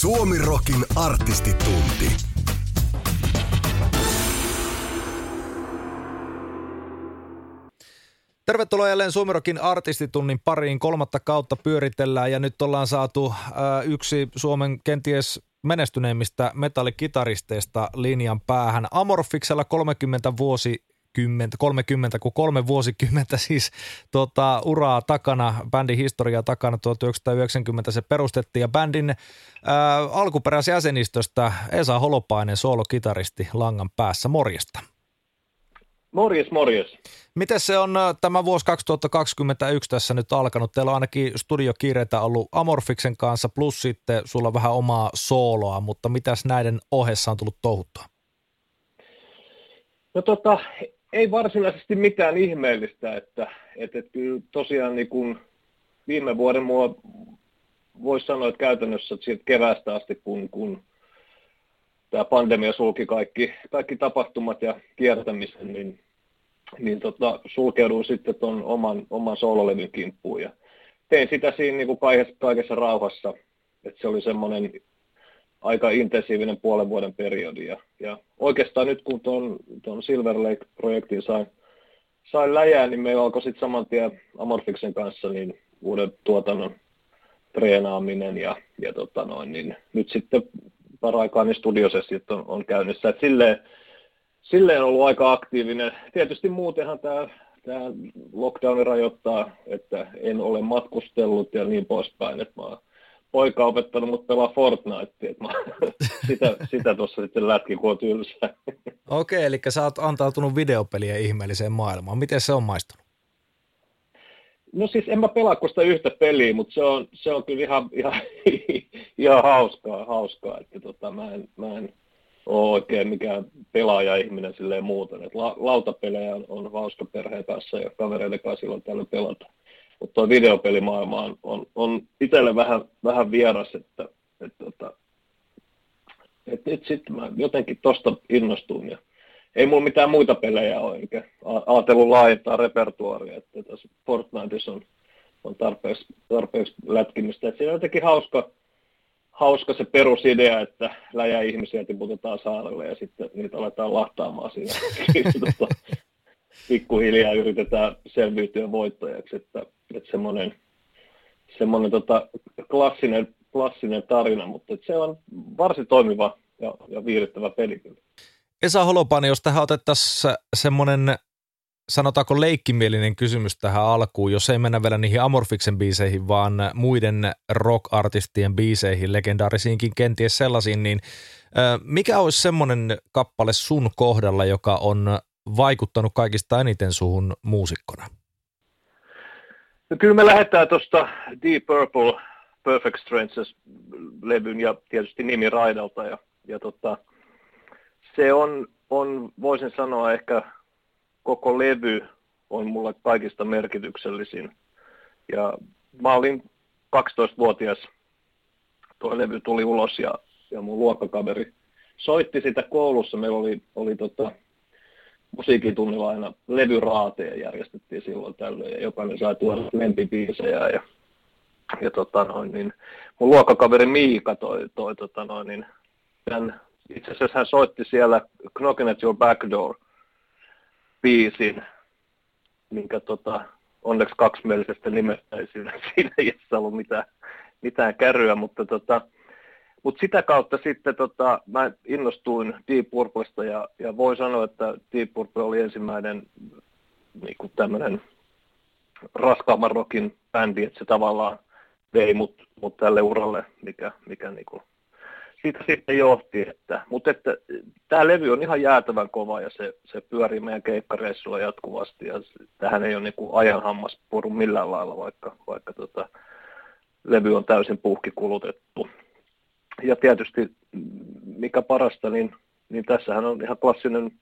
Suomirokin artistitunti. Tervetuloa jälleen Suomirokin artistitunnin pariin. Kolmatta kautta pyöritellään ja nyt ollaan saatu äh, yksi Suomen kenties menestyneimmistä metallikitaristeista linjan päähän. Amorfiksella 30 vuosi 30, 30 kuin kolme vuosikymmentä siis tota, uraa takana, bändin historiaa takana, 1990 se perustettiin ja bändin ää, alkuperäisjäsenistöstä Esa Holopainen, soolokitaristi langan päässä, morjesta. Morjes, morjes. Miten se on tämä vuosi 2021 tässä nyt alkanut? Teillä on ainakin studiokiireitä ollut Amorfiksen kanssa, plus sitten sulla vähän omaa sooloa, mutta mitäs näiden ohessa on tullut touhuttua? No tota, ei varsinaisesti mitään ihmeellistä, että, että, että kyllä tosiaan niin kuin viime vuoden mua voisi sanoa, että käytännössä että siitä keväästä asti, kun, kun tämä pandemia sulki kaikki, kaikki tapahtumat ja kiertämisen, niin, niin tota, sulkeuduin sitten tuon oman, oman soololevyn kimppuun ja tein sitä siinä niin kuin kaikessa, kaikessa rauhassa, että se oli semmoinen aika intensiivinen puolen vuoden periodi. Ja, ja oikeastaan nyt kun tuon, tuon Silver Lake-projektin sain, sain läjää, niin me alkoi sitten saman tien Amorfiksen kanssa niin uuden tuotannon treenaaminen ja, ja tota noin, niin nyt sitten paraikaa niin studiosessiot on, on käynnissä. Et silleen, silleen on ollut aika aktiivinen. Tietysti muutenhan tämä tämä lockdowni rajoittaa, että en ole matkustellut ja niin poispäin, että mä poika opettanut mut pelaa Fortnite, että mä sitä, sitä tuossa sitten lätki, kun on tylsää. Okei, eli sä oot antautunut videopelien ihmeelliseen maailmaan. Miten se on maistunut? No siis en mä pelaa sitä yhtä peliä, mutta se on, se on kyllä ihan, ihan, ihan hauskaa, hauskaa, että tota, mä en, mä en ole oikein mikään pelaaja-ihminen silleen muuten. Et la, lautapelejä on, on hauska perheen kanssa ja kavereiden kanssa silloin täällä pelata. Mutta tuo videopelimaailma on, on, on itselle vähän, vähän vieras, että et, tota, et nyt sitten mä jotenkin tosta innostuin ja ei mulla mitään muita pelejä ole, eikä ajatellut laajentaa repertuaria, että tässä Fortniteissa on, on tarpeeksi, tarpeeksi lätkimistä. Et siinä on jotenkin hauska, hauska se perusidea, että läjä ihmisiä tiputetaan saarelle ja sitten niitä aletaan lahtaamaan siinä. tota, pikkuhiljaa yritetään selviytyä voittajaksi, että, että semmoinen, semmoinen tota, klassinen, klassinen tarina, mutta se on varsin toimiva ja, ja viihdyttävä peli kyllä. Esa Holopani, jos tähän otettaisiin semmoinen sanotaanko leikkimielinen kysymys tähän alkuun, jos ei mennä vielä niihin Amorfiksen biiseihin, vaan muiden rock-artistien biiseihin, legendaarisiinkin kenties sellaisiin, niin mikä olisi semmoinen kappale sun kohdalla, joka on vaikuttanut kaikista eniten suhun muusikkona? No kyllä me lähdetään tuosta Deep Purple Perfect Strangers-levyn ja tietysti nimi Raidalta. Ja, ja tota, se on, on, voisin sanoa ehkä koko levy on mulle kaikista merkityksellisin. Ja mä olin 12-vuotias, tuo levy tuli ulos ja, ja mun luokkakaveri soitti sitä koulussa. Meillä oli, oli tota, musiikitunnilla aina levyraateja järjestettiin silloin tällöin ja jokainen sai tuoda lempibiisejä ja, ja tota noin, niin mun luokkakaveri Miika toi, toi tota noin, niin tämän, itse asiassa hän soitti siellä Knockin at Your Back Door biisin, minkä tota, onneksi kaksimielisestä nimestä ei siinä, siinä ei ollut mitään, mitään kärryä, mutta tota, mutta sitä kautta sitten tota, mä innostuin Deep Purplesta ja, ja voi sanoa, että Deep Purple oli ensimmäinen niin tämmöinen raskaamman rockin bändi, että se tavallaan vei mut, mut tälle uralle, mikä, mikä niin kuin, siitä sitten johti. Että, mutta että tämä levy on ihan jäätävän kova ja se, se pyörii meidän keikkareissulla jatkuvasti ja tähän ei ole niin kuin ajan hammas puru millään lailla, vaikka, vaikka tota, levy on täysin puhkikulutettu ja tietysti mikä parasta, niin, niin tässähän on ihan klassinen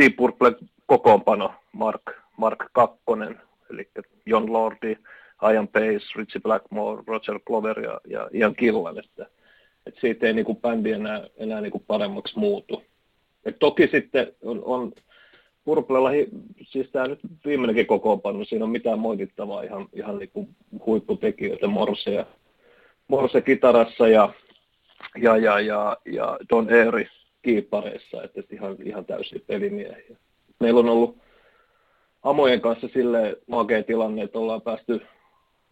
Deep kokoonpano, Mark, Mark Kakkonen, eli John Lordi, Ian Pace, Richie Blackmore, Roger Glover ja, ja Ian Killan, että, että siitä ei niin kuin bändi enää, enää niin kuin paremmaksi muutu. Et toki sitten on, on Purplella, siis tämä nyt viimeinenkin kokoonpano, siinä on mitään moitittavaa, ihan, ihan niin kuin huipputekijöitä, Morse ja Morse kitarassa ja ja, ja, ja, ja Don Airy kiippareissa, että ihan, ihan täysin pelimiehiä. Meillä on ollut Amojen kanssa sille makea tilanne, että ollaan päästy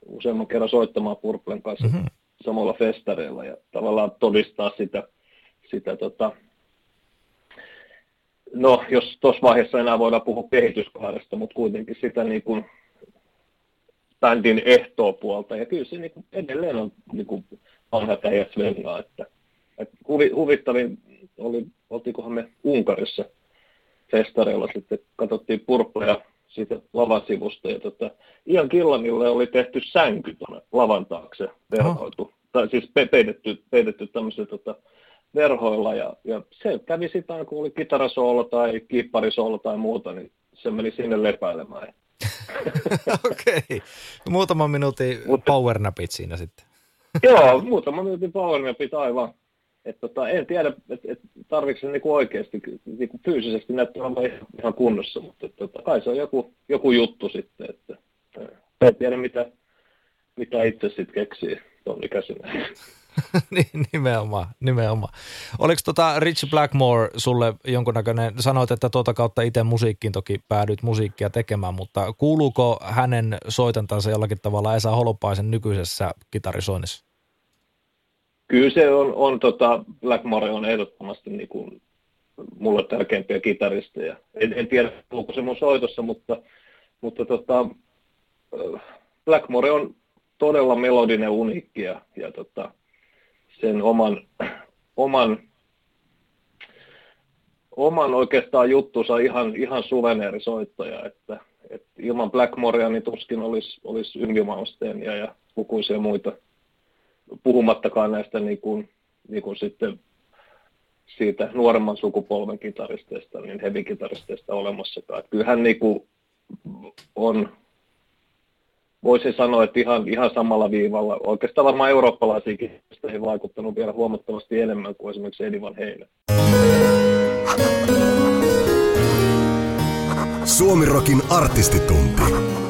useamman kerran soittamaan Purplen kanssa mm-hmm. samalla festareilla ja tavallaan todistaa sitä, sitä tota, no jos tuossa vaiheessa enää voidaan puhua kehityskaaresta, mutta kuitenkin sitä niin kuin bändin ehtoopuolta. Ja kyllä se niin kuin edelleen on niin kuin vanhat äijät että, huvi, huvittavin oli, oltiinkohan me Unkarissa festareilla sitten, katsottiin purppuja siitä lavan sivusta. Ja tota, Ian Killanille oli tehty sänky tuonne lavan taakse verhoitu. Oh. Tai siis peitetty, peitetty tämmöisellä tota, verhoilla. Ja, ja, se kävi sitä, kun oli kitarasoolo tai kiipparisoolo tai muuta, niin se meni sinne lepäilemään. Okei. okay. Muutama minuutin Mutta, power napit siinä sitten. joo, muutama minuutin power napit aivan. Et tota, en tiedä, että et, tarvitsen se niinku oikeasti niinku fyysisesti näyttää olevan ihan kunnossa, mutta et, tota, kai se on joku, joku juttu sitten. Että, en tiedä, mitä, mitä itse sitten keksii tuon ikäisenä. niin, nimenomaan, nimenomaan. Oliko tota Rich Blackmore sulle jonkunnäköinen, sanoit, että tuota kautta itse musiikkiin toki päädyit musiikkia tekemään, mutta kuuluuko hänen soitantansa jollakin tavalla Esa Holopaisen nykyisessä kitarisoinnissa? Kyllä se on, on tota, Blackmore on ehdottomasti niin kuin mulle tärkeimpiä kitaristeja. En, en tiedä, onko se mun soitossa, mutta, mutta tota, Blackmore on todella melodinen uniikki ja, ja tota, sen oman, oman, oman oikeastaan juttunsa ihan, ihan suveneerisoittaja, että, että ilman Blackmorea niin tuskin olisi, olisi Yngwie Malmsteenia ja lukuisia muita puhumattakaan näistä niin kuin, niin kuin sitten siitä nuoremman sukupolven kitaristeista, niin heavy-kitaristeista olemassakaan. Että kyllähän niin kuin on, voisi sanoa, että ihan, ihan samalla viivalla. Oikeastaan varmaan eurooppalaisiinkin ei vaikuttanut vielä huomattavasti enemmän kuin esimerkiksi Eddie Van Halen. Suomirokin artistitunti.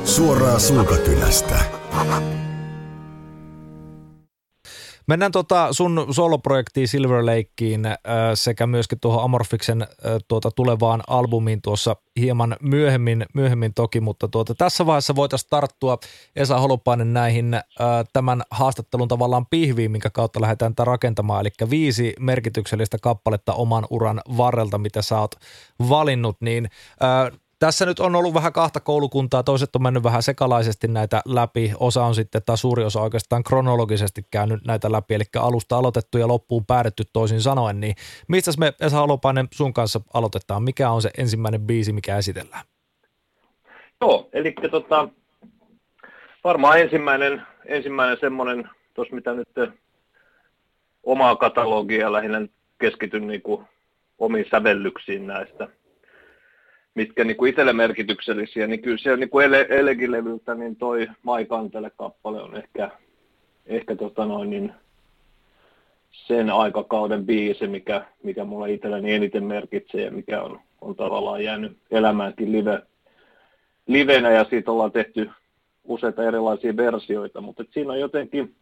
Suoraan sulkakynästä. Mennään tota sun soloprojektiin Silver Lakeen äh, sekä myöskin tuohon Amorfiksen äh, tuota tulevaan albumiin tuossa hieman myöhemmin, myöhemmin toki, mutta tuota, tässä vaiheessa voitaisiin tarttua Esa Holopainen näihin äh, tämän haastattelun tavallaan pihviin, minkä kautta lähdetään tätä rakentamaan, eli viisi merkityksellistä kappaletta oman uran varrelta, mitä sä oot valinnut, niin tässä nyt on ollut vähän kahta koulukuntaa, toiset on mennyt vähän sekalaisesti näitä läpi, osa on sitten, tai suuri osa oikeastaan kronologisesti käynyt näitä läpi, eli alusta aloitettu ja loppuun päädytty toisin sanoen, niin mistä me Esa Holopainen sun kanssa aloitetaan, mikä on se ensimmäinen biisi, mikä esitellään? Joo, eli tota, varmaan ensimmäinen, ensimmäinen semmoinen, tuossa mitä nyt omaa katalogia lähinnä keskityn niin omiin sävellyksiin näistä – mitkä niin kuin itselle merkityksellisiä, niin kyllä se niin kuin ele, Elegilevyltä, niin toi Maikantele kappale on ehkä, ehkä tota noin, niin sen aikakauden biisi, mikä, mikä mulla itselleni eniten merkitsee ja mikä on, on tavallaan jäänyt elämäänkin live, livenä ja siitä ollaan tehty useita erilaisia versioita, mutta siinä on jotenkin,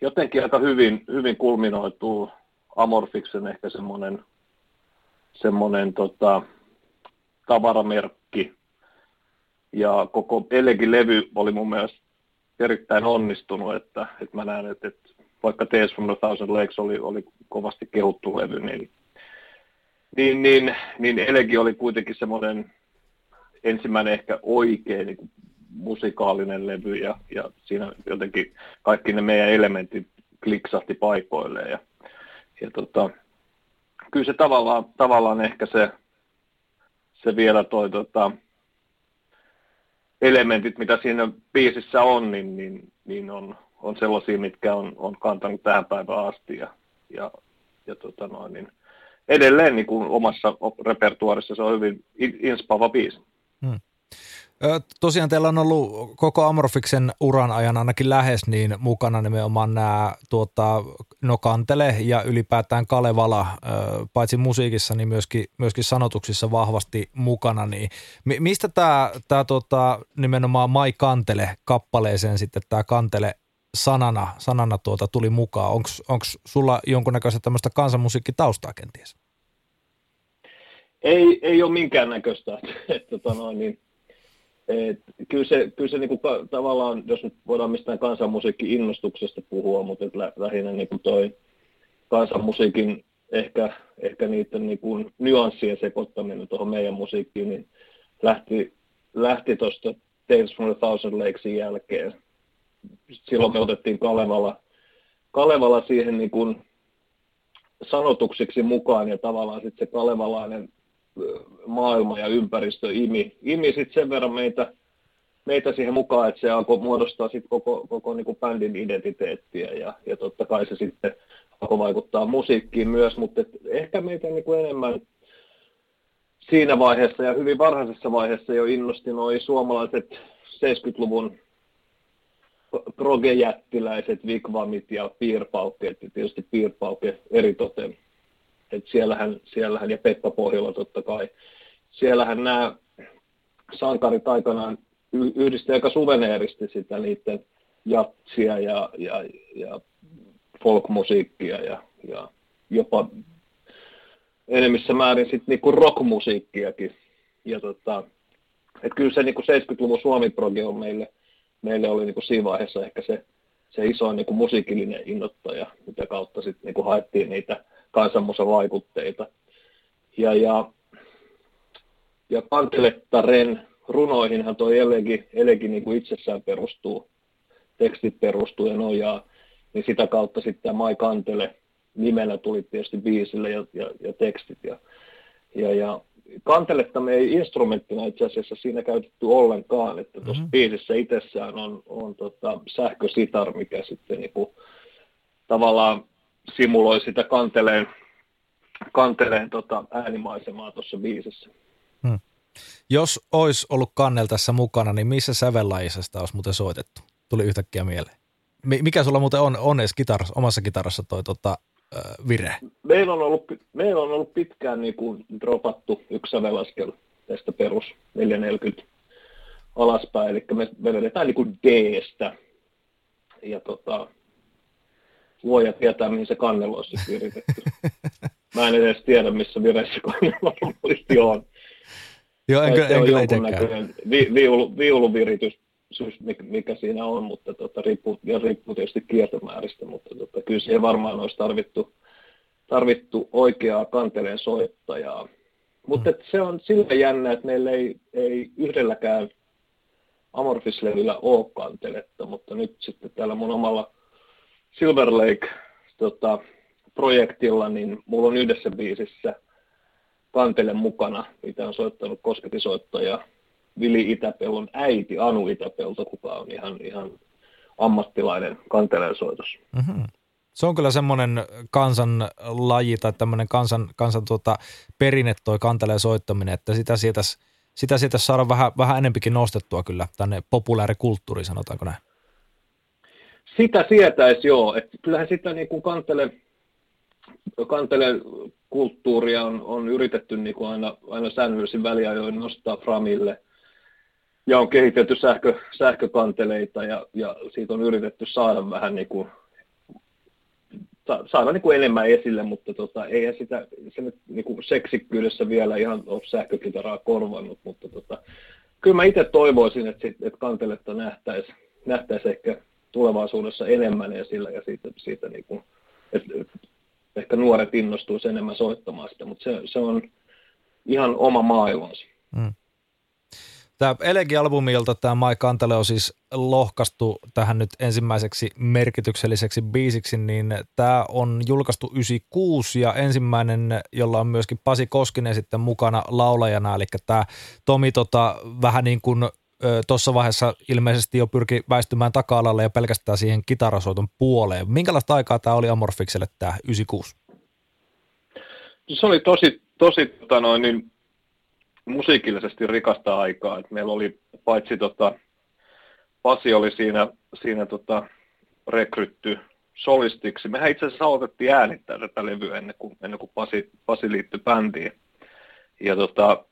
jotenkin aika hyvin, hyvin kulminoituu Amorfiksen ehkä semmoinen semmoinen tota, tavaramerkki. Ja koko Elegi-levy oli mun mielestä erittäin onnistunut, että, että mä näen, että, että vaikka Tales from the Thousand Lakes oli, oli kovasti kehuttu levy, niin, niin, niin, niin Elegi oli kuitenkin semmoinen ensimmäinen ehkä oikein niin musikaalinen levy ja, ja siinä jotenkin kaikki ne meidän elementit kliksahti paikoilleen ja, ja tota, kyllä se tavallaan, tavallaan ehkä se se vielä toi tota, elementit, mitä siinä biisissä on, niin, niin, niin on, on sellaisia, mitkä on, on kantanut tähän päivään asti ja, ja, ja tota noin, niin edelleen niin kuin omassa repertuarissa se on hyvin inspava biisi. Hmm. Tosiaan teillä on ollut koko Amorfiksen uran ajan ainakin lähes niin mukana nimenomaan nämä tuota, No Kantele ja ylipäätään Kalevala, paitsi musiikissa, niin myöskin, myöskin sanotuksissa vahvasti mukana. Niin mistä tämä, tämä tuota, nimenomaan Mai Kantele kappaleeseen sitten tämä Kantele sanana, sanana tuota tuli mukaan. Onko sulla jonkunnäköistä tämmöistä kansanmusiikkitaustaa kenties? Ei, ei ole minkäännäköistä. että, tota noin, niin, et, kyllä se, kyllä se niinku, tavallaan, jos nyt voidaan mistään kansanmusiikki-innostuksesta puhua, mutta lä, lähinnä niinku toi kansanmusiikin ehkä, ehkä niiden niinku nyanssien sekoittaminen tuohon meidän musiikkiin, niin lähti, lähti tuosta Tales from the Thousand Lakesin jälkeen. Silloin me otettiin Kalevala, Kalevala siihen niin sanotuksiksi mukaan ja tavallaan sitten se kalevalainen maailma ja ympäristö imi, imi sitten sen verran meitä, meitä siihen mukaan, että se alkoi muodostaa sitten koko, koko niin kuin bändin identiteettiä ja, ja totta kai se sitten alkoi vaikuttaa musiikkiin myös, mutta et ehkä meitä niin kuin enemmän siinä vaiheessa ja hyvin varhaisessa vaiheessa jo innosti noi suomalaiset 70-luvun progejättiläiset, Vigvamit ja piirpaukkeet, ja tietysti piirpauke eritoten. Et siellähän, siellähän, ja Pekka Pohjola totta kai, siellähän nämä sankarit aikanaan yhdisti aika suveneeristi sitä niiden jatsia ja, ja, ja folkmusiikkia ja, ja jopa enemmissä määrin sitten niinku rockmusiikkiakin. Ja tota, et kyllä se niinku 70-luvun Suomi-proge on meille, meille oli niinku siinä vaiheessa ehkä se, se iso niinku musiikillinen innoittaja, mitä kautta sitten niinku haettiin niitä kansanmusan vaikutteita. Ja, ja, ja Kantelettaren runoihinhan tuo elegi, elegi niinku itsessään perustuu, tekstit perustuu ja nojaa, niin sitä kautta sitten Mai Kantele nimenä tuli tietysti biisille ja, ja, ja tekstit. Ja, ja, ja kanteletta me ei instrumenttina itse asiassa siinä käytetty ollenkaan, että tuossa mm-hmm. biisissä itsessään on, on tota sähkösitar, mikä sitten niinku, tavallaan simuloi sitä kanteleen, kanteleen tota äänimaisemaa tuossa biisissä. Hmm. Jos olisi ollut kannel tässä mukana, niin missä sävellajissa sitä olisi muuten soitettu? Tuli yhtäkkiä mieleen. Mikä sulla muuten on, on edes kitarassa, omassa kitarassa toi tota, vire? Meillä on ollut, meillä on ollut pitkään niin kuin dropattu yksi sävelaskel tästä perus 440 alaspäin, eli me, me vedetään niin kuin D-stä. Ja tota, luoja tietää, mihin se kannelo on sitten viritetty. Mä en edes tiedä, missä vireessä kannelo normaalisti on. Joo, en, en, en kyllä itsekään. Vi, viulu, viuluviritys mikä siinä on, mutta tota, riippuu, ja riippuu tietysti kiertomääristä, mutta tota, kyllä siihen varmaan olisi tarvittu, tarvittu oikeaa kanteleen soittajaa. Mutta mm. se on sillä jännä, että meillä ei, ei yhdelläkään Amorphis-levyllä ole kanteletta, mutta nyt sitten täällä mun omalla Silver Lake tota, projektilla, niin mulla on yhdessä biisissä kantele mukana, mitä on soittanut kosketisoittaja Vili Itäpellon äiti Anu Itäpelto, kuka on ihan, ihan ammattilainen kanteleensoitos. Mm-hmm. Se on kyllä semmoinen kansan laji tai tämmöinen kansan, kansan tuota, perinne toi kanteleen soittaminen, että sitä sieltä sitä sieltä saada vähän, vähän enempikin nostettua kyllä tänne populaarikulttuuriin, sanotaanko näin. Sitä sietäisi joo, että kyllähän sitä niin kuin kantele, kantele kulttuuria on, on yritetty niin kuin aina, aina säännöllisin väliajoin nostaa framille – ja on kehitelty sähkö, sähkökanteleita ja, ja siitä on yritetty saada vähän niin kuin, saada niin kuin enemmän esille, mutta tota, eihän sitä se nyt niin kuin seksikkyydessä vielä ihan ole sähkökitaraa korvannut, mutta tota, kyllä mä itse toivoisin, että, että kanteletta nähtäisiin nähtäisi ehkä tulevaisuudessa enemmän esillä ja siitä, siitä niin kuin, että ehkä nuoret innostuisi enemmän soittamaan sitä, mutta se, se on ihan oma maailmansa. Mm. Tämä Elegi-albumilta tämä Mai Kantale on siis lohkastu tähän nyt ensimmäiseksi merkitykselliseksi biisiksi, niin tämä on julkaistu 96 ja ensimmäinen, jolla on myöskin Pasi Koskinen sitten mukana laulajana, eli tämä Tomi tota, vähän niin kuin tuossa vaiheessa ilmeisesti jo pyrki väistymään taka-alalle ja pelkästään siihen kitarasoiton puoleen. Minkälaista aikaa tämä oli Amorfikselle tämä 96? Se oli tosi, tosi tota noin, niin musiikillisesti rikasta aikaa. Et meillä oli paitsi tota, Pasi oli siinä, siinä tota, rekrytty solistiksi. Mehän itse asiassa aloitettiin äänittää tätä levyä ennen kuin, ennen kuin Pasi, Pasi liittyi bändiin. Ja tota,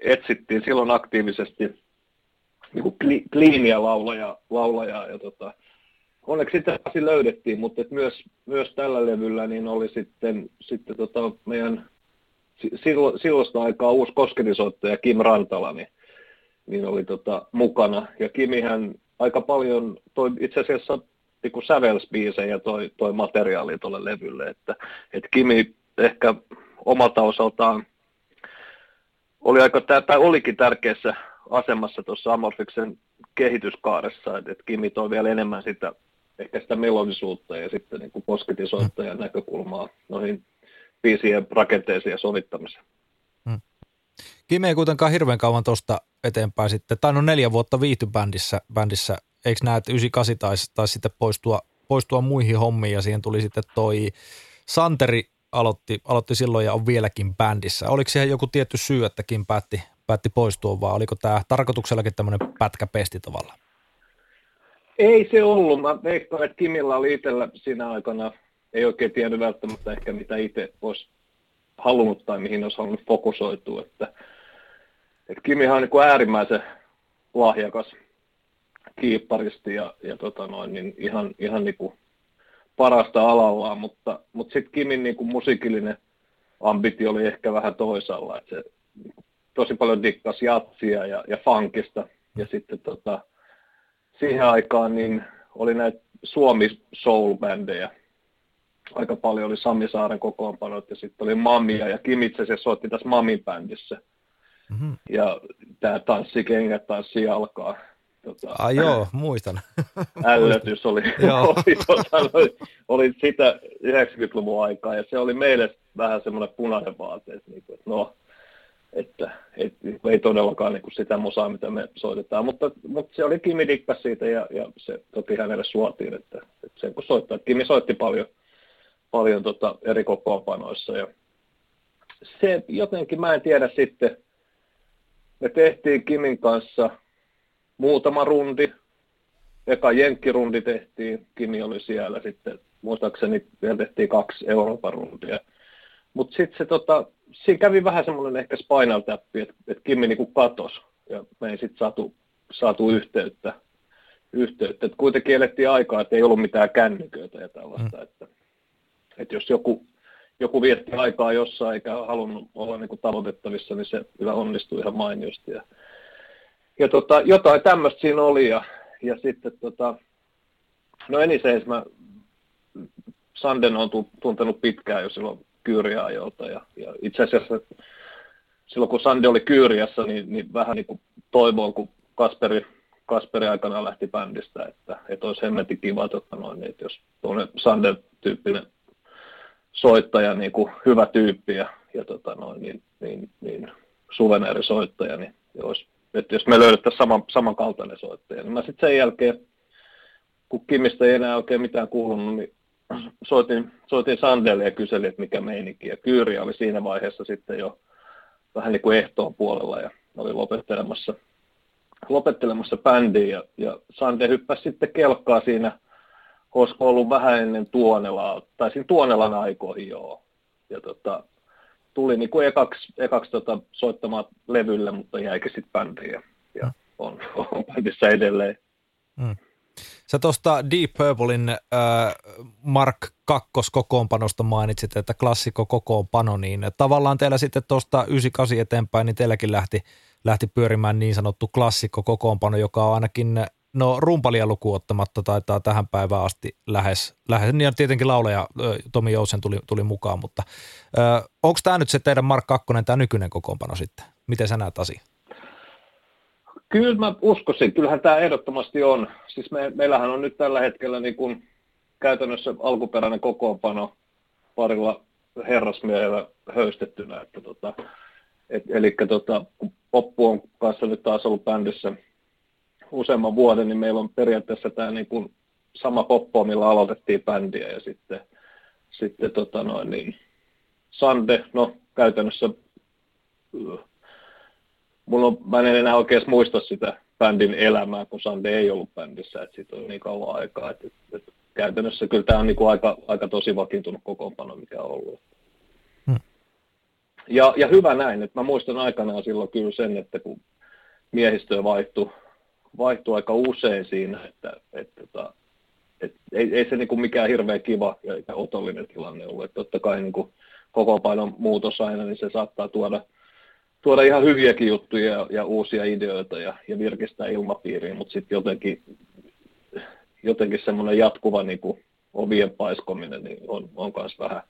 etsittiin silloin aktiivisesti niin kuin kliiniä laulaja, ja tota, onneksi sitten löydettiin, mutta et myös, myös tällä levyllä niin oli sitten, sitten tota meidän sillo, silloista aikaa uusi kosketisoittaja Kim Rantala, niin, niin oli tota, mukana. Ja Kimihän aika paljon toi itse asiassa niin sävelsbiisejä toi, toi materiaali tuolle levylle, että, että Kimi ehkä omalta osaltaan oli aika, tai olikin tärkeässä asemassa tuossa Amorfiksen kehityskaaressa, että, Kimi toi vielä enemmän sitä, ehkä sitä melodisuutta ja sitten niin kuin posketisoittajan näkökulmaa noihin biisien rakenteeseen ja sovittamiseen. Hmm. Kimi ei kuitenkaan hirveän kauan tuosta eteenpäin sitten, tai no neljä vuotta viihty bändissä, bändissä. eikö näe, että 98 taisi, taisi sitten poistua, poistua muihin hommiin ja siihen tuli sitten toi Santeri aloitti, aloitti silloin ja on vieläkin bändissä. Oliko siihen joku tietty syy, että Kim päätti, päätti poistua vai oliko tämä tarkoituksellakin tämmöinen pätkäpesti tavallaan? Ei se ollut. Mä veikkaan, että Kimillä oli itsellä siinä aikana, ei oikein tiennyt välttämättä ehkä mitä itse olisi halunnut tai mihin olisi halunnut fokusoitua. Että, että Kimihan on niin äärimmäisen lahjakas kiipparisti ja, ja tota noin, niin ihan, ihan niin kuin parasta alallaan, mutta, mutta sitten Kimin niin kuin musiikillinen ambitio oli ehkä vähän toisalla, että se tosi paljon dikkas jatsia ja, ja funkista, ja sitten tota, siihen aikaan niin oli näitä Suomi soul-bändejä, aika paljon oli Sami Saaren kokoonpanot, ja sitten oli Mamia, ja Kim itse asiassa soitti tässä Mamin bändissä. Mm-hmm. Ja tämä tanssikengät tanssi alkaa Tota, ah, joo, muistan. Ällötys oli, oli, tota, oli, oli, sitä 90-luvun aikaa, ja se oli meille vähän semmoinen punainen vaate, että, niin kuin, että no, että, että ei todellakaan niin kuin sitä musaa, mitä me soitetaan, mutta, mutta se oli Kimi dikkas siitä, ja, ja se toki hänelle suotiin, että, että sen kun soittaa, Kimi soitti paljon, paljon tota eri kokoonpanoissa, ja se jotenkin, mä en tiedä sitten, me tehtiin Kimin kanssa – muutama rundi. Eka jenkkirundi tehtiin, Kimi oli siellä sitten, muistaakseni vielä tehtiin kaksi Euroopan rundia. Mutta sitten se tota, siinä kävi vähän semmoinen ehkä spinal tap, että et Kimi niinku katos ja me ei sitten saatu, saatu yhteyttä. yhteyttä. Et kuitenkin elettiin aikaa, että ei ollut mitään kännyköitä ja tällaista. Mm. Että, että jos joku, joku vietti aikaa jossain eikä halunnut olla niinku tavoitettavissa, niin se kyllä onnistui ihan mainiosti. Ja ja tota, jotain tämmöistä siinä oli ja, ja sitten tota, no Eniseis mä Sanden on tuntenut pitkään jo silloin kyyriajolta ja, ja itse asiassa silloin kun Sande oli Kyyriassa, niin, niin vähän niin kuin toivoin, kun Kasperi, Kasperi aikana lähti bändistä, että, että olisi hemmetin kiva, että, noin, niin, että jos tuonne Sande-tyyppinen soittaja, niin kuin hyvä tyyppi ja, ja tota noin, niin, niin, niin suveneerisoittaja, niin olisi että jos me löydettäisiin sama, samankaltainen soittaja, niin mä sitten sen jälkeen, kun Kimistä ei enää oikein mitään kuulunut, niin soitin, soitin Sandelle ja kyselin, että mikä meininki. Ja Kyyri oli siinä vaiheessa sitten jo vähän niin kuin ehtoon puolella ja oli lopettelemassa, lopettelemassa bändiä. Ja, ja Sande hyppäsi sitten kelkkaa siinä, olisiko ollut vähän ennen Tuonelaa, tai siinä Tuonelan aikoihin joo. Ja tota, tuli niin kuin ekaksi, ekaksi tota, soittamaan levylle, mutta jäikin sitten bändiin ja, ja on, on bändissä edelleen. Mm. Sä tuosta Deep Purplein äh, Mark 2 kokoonpanosta mainitsit, että klassikko kokoonpano, niin tavallaan teillä sitten tuosta 98 eteenpäin, niin teilläkin lähti, lähti pyörimään niin sanottu klassikko kokoonpano, joka on ainakin No rumpalia lukuun ottamatta taitaa tähän päivään asti lähes, lähes niin tietenkin lauleja Tomi Jousen tuli, tuli mukaan, mutta onko tämä nyt se teidän Mark 2, tämä nykyinen kokoonpano sitten? Miten sä näet asian? Kyllä mä uskoisin, kyllähän tämä ehdottomasti on. Siis me, meillähän on nyt tällä hetkellä niin kuin käytännössä alkuperäinen kokoonpano parilla herrasmiehellä höystettynä. Että tota, et, eli tota, kun Poppu on kanssa nyt taas ollut bändissä – useamman vuoden, niin meillä on periaatteessa tämä niin kuin sama poppo, millä aloitettiin bändiä ja sitten, sitten tota noin, niin Sande, no käytännössä mulla on, mä en enää oikein muista sitä bändin elämää, kun Sande ei ollut bändissä, että siitä on niin kauan aikaa, että, että, että käytännössä kyllä tämä on niin kuin aika, aika tosi vakiintunut kokoonpano, mikä on ollut. Hmm. Ja, ja hyvä näin, että mä muistan aikanaan silloin kyllä sen, että kun miehistö vaihtui vaihtui aika usein siinä, että, että, että, et ei, ei se niin kuin mikään hirveän kiva ja otollinen tilanne ollut. Et totta kai niin kuin koko painon muutos aina, niin se saattaa tuoda, tuoda ihan hyviäkin juttuja ja, ja uusia ideoita ja, ja virkistää ilmapiiriä, mutta sitten jotenkin, jotenkin semmoinen jatkuva niin kuin ovien paiskominen niin on, on myös vähän,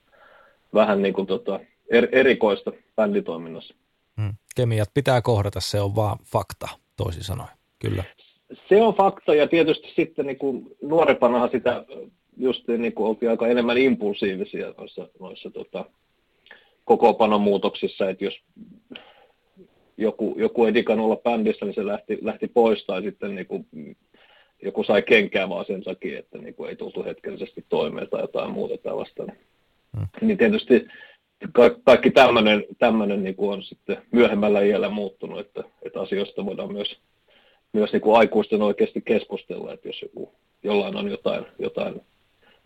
vähän niin kuin tota, er, erikoista bänditoiminnassa. Hmm. Kemiat pitää kohdata, se on vaan fakta, toisin sanoen. Kyllä. Se on fakta ja tietysti sitten niin kuin nuorempanahan sitä just niin kuin oltiin aika enemmän impulsiivisia noissa, noissa tota, kokoopanomuutoksissa, että jos joku, joku ei digannut olla bändissä, niin se lähti, lähti pois tai sitten niin kuin joku sai kenkää vaan sen takia, että niin kuin ei tultu hetkellisesti toimeen tai jotain muuta tällaista. Hmm. Niin tietysti ka- kaikki tämmöinen, tämmöinen niin kuin on sitten myöhemmällä iällä muuttunut, että, että asioista voidaan myös, myös niin kuin aikuisten oikeasti keskustella, että jos joku, jollain on jotain, jotain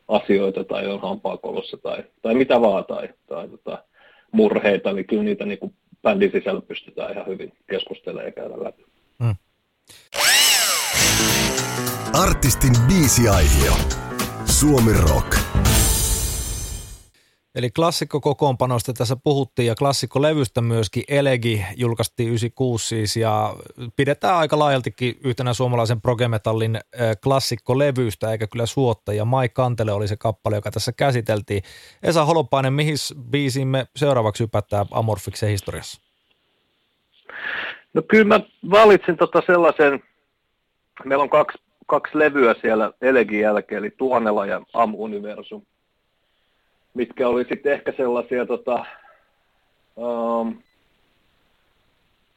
asioita tai on hampaakolossa tai, tai mitä vaan tai, tai tota, murheita, niin kyllä niitä niin kuin bändin sisällä pystytään ihan hyvin keskustelemaan ja käydä läpi. Hmm. Artistin biisiaihio. Suomi Rock. Eli klassikkokokoonpanosta tässä puhuttiin ja klassikkolevystä myöskin Elegi julkaistiin 96 siis ja pidetään aika laajaltikin yhtenä suomalaisen progemetallin klassikkolevystä eikä kyllä suotta ja Mai Kantele oli se kappale, joka tässä käsiteltiin. Esa Holopainen, mihin biisiin me seuraavaksi hypättää Amorfiksen historiassa? No kyllä mä valitsin tota sellaisen, meillä on kaksi, kaksi levyä siellä Elegin jälkeen, eli Tuonela ja Am Universum – mitkä oli sitten ehkä sellaisia tota, um,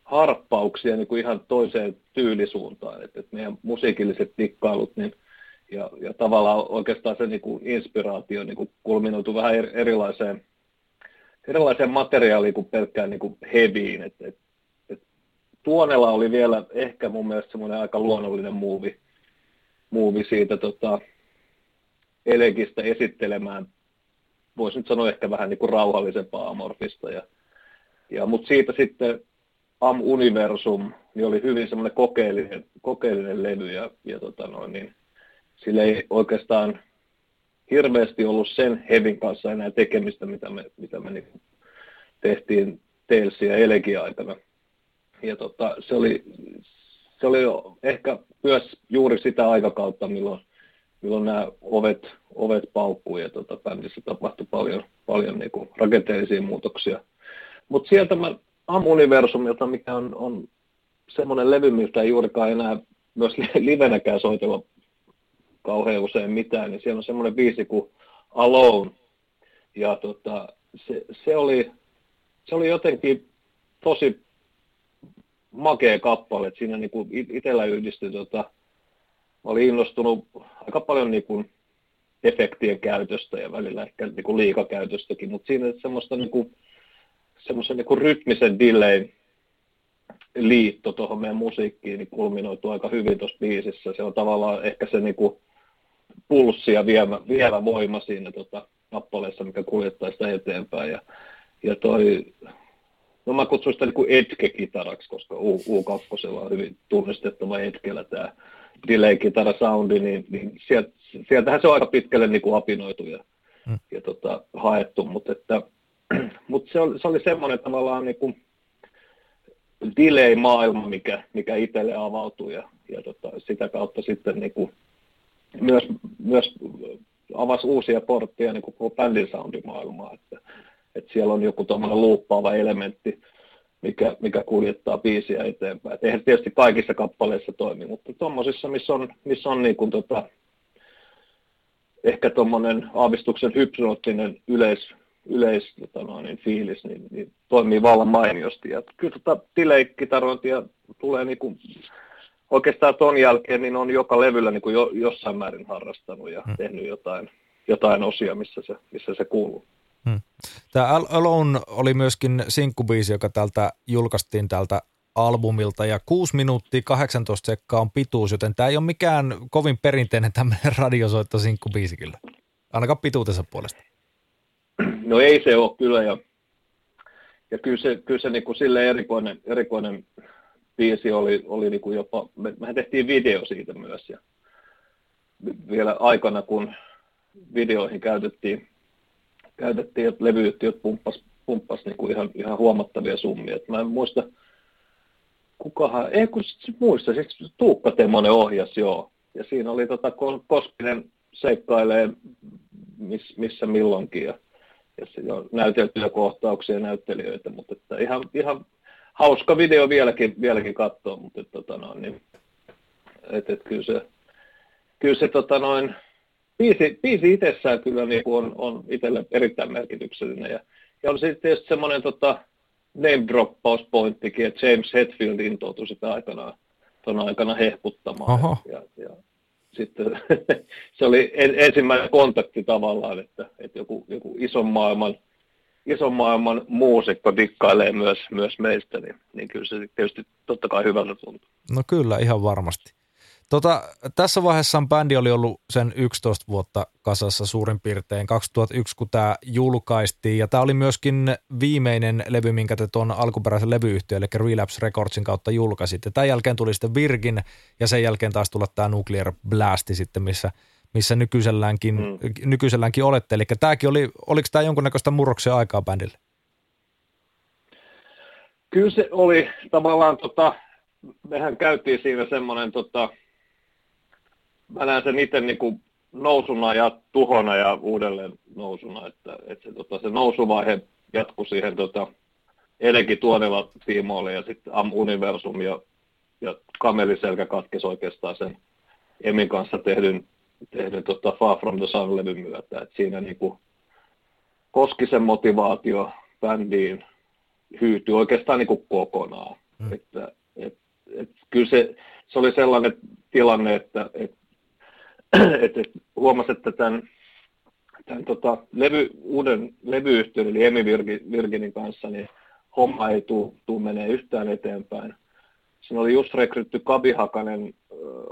harppauksia niin kuin ihan toiseen tyylisuuntaan. Että, että meidän musiikilliset dikkailut niin, ja, ja tavallaan oikeastaan se niin kuin inspiraatio niin kuin kulminoitu vähän erilaiseen, erilaiseen materiaaliin kuin pelkkään niin kuin heviin. Et, et, et Tuonella oli vielä ehkä mun mielestä semmoinen aika luonnollinen muuvi, muuvi siitä tota, Elegistä esittelemään voisi nyt sanoa ehkä vähän niin kuin rauhallisempaa amorfista. Ja, ja, Mutta siitä sitten Am Universum niin oli hyvin semmoinen kokeellinen, kokeellinen levy ja, ja tota noin, niin sillä ei oikeastaan hirveästi ollut sen Hevin kanssa enää tekemistä, mitä me, mitä me niin tehtiin Teelsi ja Elegi aikana. Ja tota, se, oli, se oli ehkä myös juuri sitä aikakautta, milloin milloin nämä ovet, ovet paukkuu ja tota, bändissä tapahtui paljon, paljon niin kuin rakenteellisia muutoksia. Mutta sieltä mä Am Universumilta, mikä on, on semmoinen levy, miltä ei juurikaan enää myös livenäkään soitella kauhean usein mitään, niin siellä on semmoinen biisi kuin Alone. Ja tota, se, se, oli, se oli jotenkin tosi makea kappale, että siinä niin itsellä yhdistyi tota, mä olin innostunut aika paljon niin kuin efektien käytöstä ja välillä ehkä niin kuin liikakäytöstäkin, mutta siinä semmoista niin kuin, semmoisen niin kuin rytmisen delay liitto tuohon meidän musiikkiin niin kulminoitu aika hyvin tuossa biisissä. Se on tavallaan ehkä se niin kuin pulssi ja vievä, vievä voima siinä tota, kappaleessa, mikä kuljettaa sitä eteenpäin. Ja, ja toi, no mä kutsun sitä niin etke-kitaraksi, koska U, U2 on hyvin tunnistettava etkellä tämä delay-kitara soundi, niin, niin sielt, sieltähän se on aika pitkälle niin kuin apinoitu ja, mm. ja tota, haettu, mutta että, mut se, oli, se oli semmoinen tavallaan niin kuin delay-maailma, mikä, mikä itselle avautui ja, ja tota, sitä kautta sitten niin kuin myös, myös avasi uusia portteja niin kuin bändin soundimaailmaa, että, että siellä on joku tuommoinen luuppaava elementti, mikä, mikä kuljettaa biisiä eteenpäin. Et eihän tietysti kaikissa kappaleissa toimi, mutta tuommoisissa, missä on, missä on niin kuin tota, ehkä tuommoinen aavistuksen hypnoottinen yleis, yleis tota noin, niin fiilis, niin, niin, toimii vallan mainiosti. Ja kyllä tota delay-kitarointia tulee niin kuin, oikeastaan ton jälkeen, niin on joka levyllä niin kuin jo, jossain määrin harrastanut ja hmm. tehnyt jotain, jotain osia, missä se, missä se kuuluu. Hmm. Tämä Alone oli myöskin sinkkubiisi, joka täältä julkaistiin tältä albumilta ja 6 minuuttia 18 sekkaa on pituus, joten tämä ei ole mikään kovin perinteinen tämmöinen radiosoitto sinkkubiisi kyllä. Ainakaan pituutensa puolesta. No ei se ole kyllä ja, ja kyllä se, kyllä se niin kuin sille erikoinen, erikoinen biisi oli, oli niin kuin jopa, me, mehän tehtiin video siitä myös ja vielä aikana, kun videoihin käytettiin, käytettiin että levyyhtiöt pumppas, pumppas niin kuin ihan, ihan huomattavia summia. Et mä en muista, kukahan, ei kun muista, siis Tuukka Temonen ohjas, joo. Ja siinä oli tota Koskinen seikkailee miss, missä milloinkin ja, ja siinä on näyteltyjä kohtauksia ja näyttelijöitä, mutta että ihan, ihan hauska video vieläkin, vieläkin katsoa, mutta että, tota noin, niin, et, et kyllä se, kyllä se tota noin, biisi, biisi itsessään kyllä niin kuin on, on itselle erittäin merkityksellinen ja, ja on sitten tietysti semmoinen tota, name droppauspointtikin, että James Hetfield intoutui sitä aikanaan, tuon aikana hehkuttamaan. Oho. Ja, ja, sitten se oli en, ensimmäinen kontakti tavallaan, että, että joku, joku ison maailman, ison maailman muusikko dikkailee myös, myös meistä, niin, niin kyllä se tietysti totta kai hyvältä tuntuu. No kyllä, ihan varmasti. Tota, tässä vaiheessa bändi oli ollut sen 11 vuotta kasassa suurin piirtein 2001, kun tämä julkaistiin. Ja tämä oli myöskin viimeinen levy, minkä te tuon alkuperäisen levyyhtiön, eli Relapse Recordsin kautta julkaisitte. Tämän jälkeen tuli sitten Virgin ja sen jälkeen taas tulla tämä Nuclear Blast sitten, missä, missä nykyiselläänkin, mm. nykyiselläänkin olette. Eli tämäkin oli, oliko tämä jonkunnäköistä murroksen aikaa bändille? Kyllä se oli tavallaan, tota, mehän käytiin siinä semmoinen tota, mä näen sen itse niin kuin nousuna ja tuhona ja uudelleen nousuna, että, että se, tota, se nousuvaihe jatkui siihen tota, Eleki Tuonella tiimoille ja sitten Am Universum ja, ja Kameliselkä katkesi oikeastaan sen Emin kanssa tehdyn, tehdyn tota Far From the Sun-levyn myötä. Et siinä niinku sen motivaatio bändiin hyytyi oikeastaan niinku kokonaan. Mm. Että, et, et, kyllä se, se oli sellainen tilanne, että et et, et, huomasi, että tämän, tämän tota, levy, uuden levyyhtiön, eli Emi Virginin kanssa, niin homma ei tule menee yhtään eteenpäin. Siinä oli just rekrytty Kabi Hakanen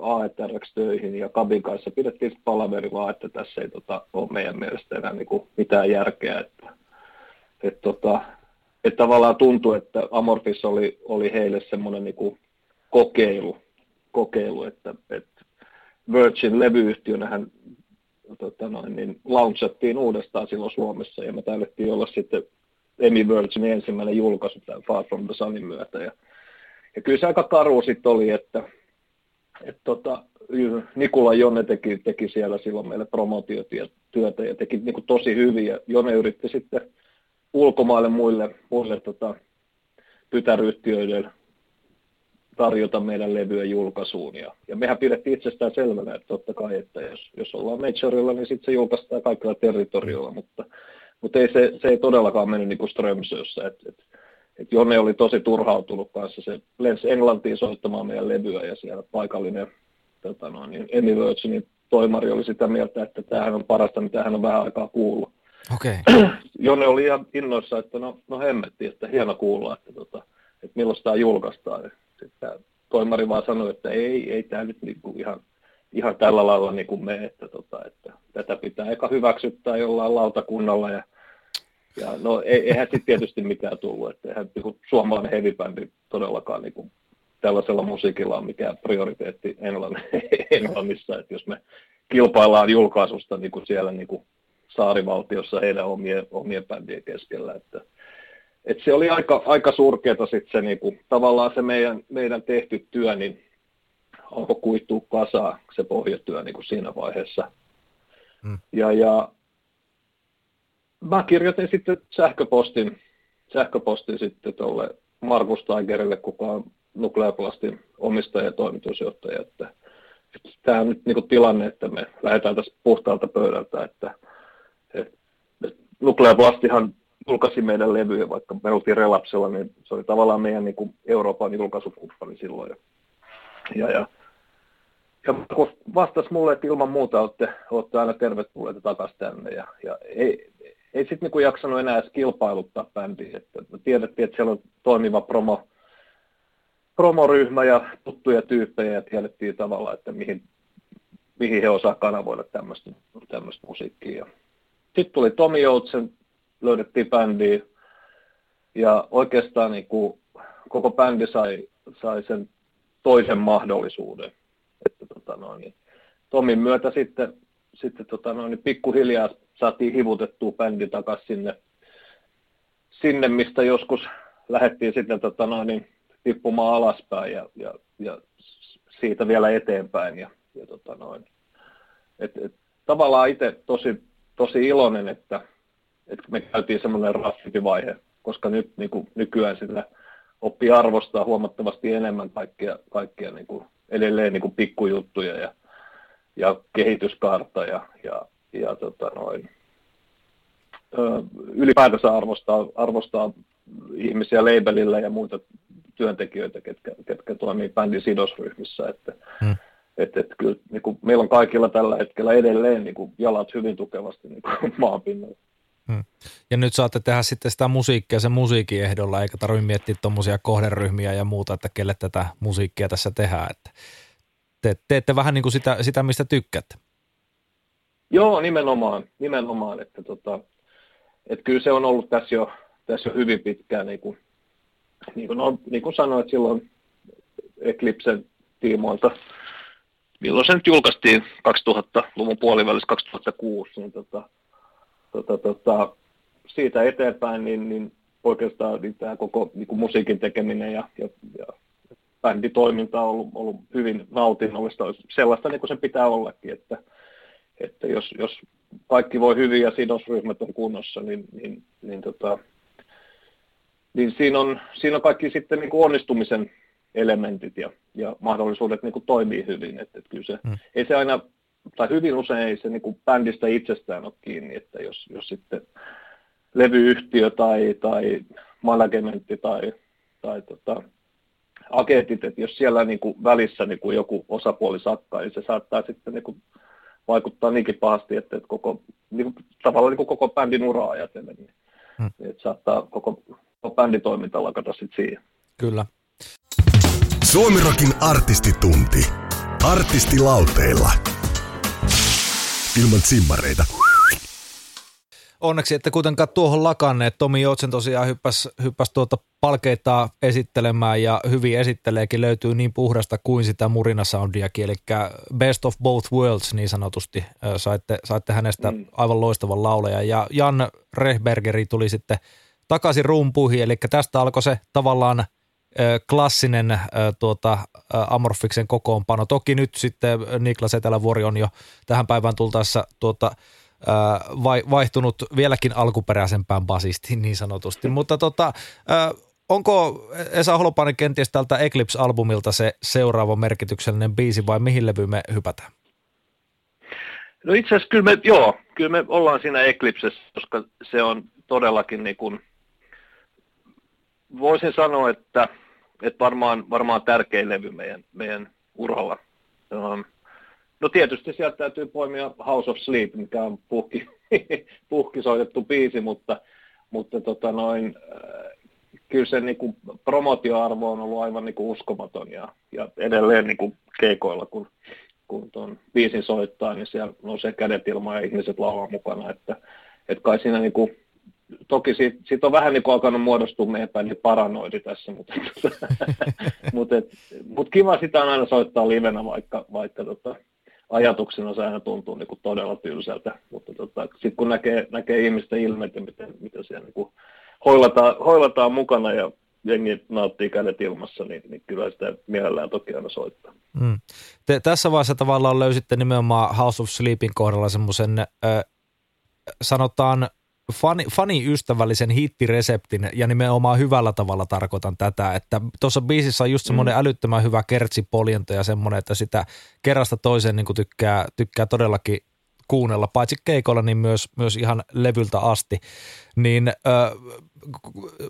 AETRX töihin ja Kabin kanssa pidettiin palaveri vaan, että tässä ei tota, ole meidän mielestä enää niin kuin mitään järkeä. Että, et, tota, et tavallaan tuntui, että Amorphis oli, oli heille semmoinen niin kokeilu, kokeilu että, että Virgin levyyhtiönähän tota noin, niin launchattiin uudestaan silloin Suomessa ja me tailettiin olla sitten Emi Virginin ensimmäinen julkaisu tämän Far From the Sunin myötä. Ja, ja kyllä se aika karu sitten oli, että et tota, Nikula Jonne teki, teki siellä silloin meille promotiotyötä ja teki niin kuin tosi hyvin ja Jonne yritti sitten ulkomaille muille, muille tota, tytäryhtiöiden tarjota meidän levyä julkaisuun. Ja, ja mehän pidettiin itsestään selvänä, että totta kai, että jos, jos ollaan majorilla, niin sitten se julkaistaan kaikilla territorioilla, mutta, mutta ei se, se ei todellakaan mennyt niin kuin Strömsössä. Et, et, et Jonne oli tosi turhautunut kanssa. Se lensi Englantiin soittamaan meidän levyä ja siellä paikallinen tota noin, niin Emi Virginin toimari oli sitä mieltä, että tämähän on parasta, mitä hän on vähän aikaa kuullut. Okay. Jonne oli ihan innoissa, että no, no hemmetti, että hieno kuulla, että, tota, että milloin tämä julkaistaan. Sitten toimari vaan sanoi, että ei, ei tämä nyt niinku ihan, ihan tällä lailla niin kuin mene, että, tota, että tätä pitää eka hyväksyttää jollain lautakunnalla ja ja no eihän sitten tietysti mitään tullut, että eihän niin suomalainen heavy todellakaan niin kuin, tällaisella musiikilla on mikään prioriteetti Englannissa, että jos me kilpaillaan julkaisusta niin kuin siellä niin kuin saarivaltiossa heidän omien, omien bändien keskellä, että et se oli aika, aika surkeata sitten se niinku, tavallaan se meidän, meidän tehty työ, niin alkoi kuittua kasaa se pohjatyö niinku siinä vaiheessa. Hmm. Ja, ja mä kirjoitin sitten sähköpostin, sähköpostin sitten tuolle Markus Tigerille, kuka on Nucleaplastin omistaja ja toimitusjohtaja, että, että tämä on nyt niin tilanne, että me lähdetään tästä puhtaalta pöydältä, että, että, Nucleaplastihan julkaisi meidän levyjä, vaikka me oltiin Relapsella, niin se oli tavallaan meidän niin kuin Euroopan julkaisukumppani silloin. Ja, ja, ja, ja vastasi mulle, että ilman muuta olette, olette aina tervetulleita takaisin tänne. Ja, ja ei, ei sitten niin jaksanut enää edes kilpailuttaa bändiä. Että tiedettiin, että siellä on toimiva promo, promoryhmä ja tuttuja tyyppejä ja tiedettiin tavallaan, että mihin, mihin he osaa kanavoida tämmöistä musiikkia. Sitten tuli Tomi Joutsen löydettiin bändiä ja oikeastaan niin kuin koko bändi sai, sai sen toisen mahdollisuuden. Että tota noin, niin Tomin myötä sitten, sitten tota noin, niin pikkuhiljaa saatiin hivutettua bändi takaisin sinne, sinne, mistä joskus lähdettiin sitten tota noin, niin tippumaan alaspäin ja, ja, ja siitä vielä eteenpäin. Ja, ja tota noin. Et, et, tavallaan itse tosi, tosi iloinen, että, että me käytiin semmoinen raffimpi vaihe, koska nyt niin kuin, nykyään sitä oppii arvostaa huomattavasti enemmän kaikkia, kaikkia niin kuin, edelleen niin kuin pikkujuttuja ja, ja kehityskaarta ja, ja, ja tota noin, ö, ylipäätänsä arvostaa, arvostaa ihmisiä labelillä ja muita työntekijöitä, ketkä, ketkä toimii bändin sidosryhmissä. Että, hmm. et, et kyllä niin kuin, meillä on kaikilla tällä hetkellä edelleen niin kuin, jalat hyvin tukevasti niin kuin, maanpinnalla. Hmm. Ja nyt saatte tehdä sitten sitä musiikkia sen musiikin ehdolla, eikä tarvitse miettiä tuommoisia kohderyhmiä ja muuta, että kelle tätä musiikkia tässä tehdään. Että te, teette vähän niin kuin sitä, sitä, mistä tykkäätte. Joo, nimenomaan. nimenomaan että tota, että kyllä se on ollut tässä jo, tässä jo hyvin pitkään, niin kuin, niin kuin, no, niin kuin sanoit silloin Eclipsen tiimoilta, milloin se nyt julkaistiin 2000-luvun puolivälissä 2006, niin tota, tota, tota, siitä eteenpäin, niin, niin oikeastaan niin tämä koko niin kuin musiikin tekeminen ja, ja, ja bänditoiminta on ollut, ollut hyvin nautinnollista, sellaista niin kuin sen pitää ollakin, että, että jos, jos kaikki voi hyvin ja sidosryhmät on kunnossa, niin, niin, niin, tota, niin siinä, on, siinä on kaikki sitten niin kuin onnistumisen elementit ja, ja mahdollisuudet niin kuin toimii hyvin. Että, että kyllä se, hmm. ei se aina, tai hyvin usein ei se niin kuin bändistä itsestään ole kiinni, että jos, jos sitten levyyhtiö tai, tai managementti tai, tai tota, agentit, että jos siellä niin kuin välissä niin kuin joku osapuoli sakkaa, niin se saattaa sitten niin kuin vaikuttaa niinkin pahasti, että, että koko, niin kuin, tavallaan niin kuin koko bändin uraa ajatellen, niin, hmm. että saattaa koko, koko bänditoiminta lakata sitten siihen. Kyllä. Suomirokin artistitunti. Artistilauteilla. Ilman simmareita onneksi että kuitenkaan tuohon lakanneet. Tomi Joutsen tosiaan hyppäsi, hyppäs tuota palkeita esittelemään ja hyvin esitteleekin löytyy niin puhdasta kuin sitä murinasoundiakin, eli best of both worlds niin sanotusti. Saitte, saitte hänestä mm. aivan loistavan lauleja ja Jan Rehbergeri tuli sitten takaisin rumpuihin, eli tästä alkoi se tavallaan klassinen tuota, Amorfiksen kokoonpano. Toki nyt sitten Niklas Etelävuori on jo tähän päivään tultaessa tuota, vaihtunut vieläkin alkuperäisempään basistiin niin sanotusti. Mutta tota, onko Esa Holopainen kenties tältä Eclipse-albumilta se seuraava merkityksellinen biisi vai mihin levy me hypätään? No itse asiassa kyllä me, joo, kyllä me ollaan siinä Eclipsessä, koska se on todellakin niin kuin, voisin sanoa, että, että varmaan, varmaan tärkein levy meidän, meidän uralla. Um, No tietysti sieltä täytyy poimia House of Sleep, mikä on puhki, puhki soitettu biisi, mutta, mutta tota noin, äh, kyllä se niin kuin promotioarvo on ollut aivan niin kuin uskomaton ja, ja edelleen niin kuin keikoilla, kun, kun tuon biisin soittaa, niin siellä nousee kädet ilmaan ja ihmiset laulaa mukana, että, että kai siinä niin kuin, toki siitä, siitä on vähän niin kuin alkanut muodostua meidän päin niin paranoidi tässä, mutta, mutta, et, mutta kiva sitä on aina soittaa livenä, vaikka, vaikka tota, ajatuksena se aina tuntuu niin kuin todella tylsältä, mutta tota, sitten kun näkee, näkee ihmisten ilmeet ja miten, miten siellä niin kuin hoilataan, hoilataan mukana ja jengi nauttii kädet ilmassa, niin, niin kyllä sitä mielellään toki aina soittaa. Mm. Te tässä vaiheessa tavallaan löysitte nimenomaan House of Sleepin kohdalla semmoisen, sanotaan fani, fani-ystävällisen hittireseptin ja nimenomaan hyvällä tavalla tarkoitan tätä, että tuossa biisissä on just semmoinen mm. älyttömän hyvä kertsipoljento ja semmoinen, että sitä kerrasta toiseen niin tykkää, tykkää todellakin kuunnella, paitsi keikolla, niin myös, myös ihan levyltä asti. Niin ö,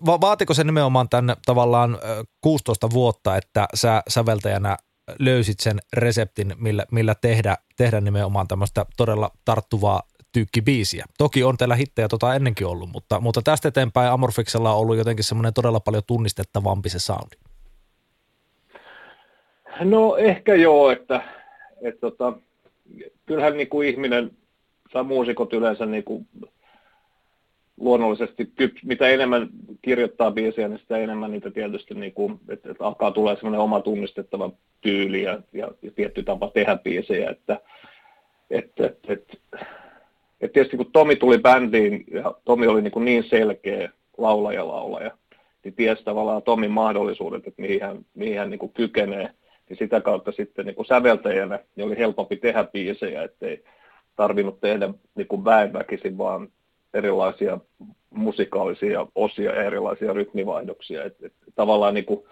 vaatiko se nimenomaan tämän tavallaan ö, 16 vuotta, että sä säveltäjänä löysit sen reseptin, millä, millä tehdä, tehdä nimenomaan tämmöistä todella tarttuvaa biisiä. Toki on teillä hittejä tota ennenkin ollut, mutta, mutta tästä eteenpäin Amorfiksella on ollut jotenkin semmoinen todella paljon tunnistettavampi se soundi. No ehkä joo, että, että tota, kyllähän niin kuin ihminen tai muusikot yleensä niin kuin luonnollisesti, mitä enemmän kirjoittaa biisejä, niin sitä enemmän niitä tietysti, niin kuin, että, että alkaa tulla semmoinen oma tunnistettava tyyli ja, ja, ja tietty tapa tehdä biisejä, että, että, että, että, että tietysti kun Tomi tuli bändiin ja Tomi oli niin, kuin niin selkeä laulaja laulaja, niin tiesi tavallaan Tomin mahdollisuudet, että mihin hän, mihin hän niin kuin kykenee, niin sitä kautta sitten niin kuin säveltäjänä niin oli helpompi tehdä biisejä, ettei tarvinnut tehdä niin kuin väenväkisin, vaan erilaisia musikaalisia osia ja erilaisia rytmivaihdoksia. Et, et, tavallaan niin kuin,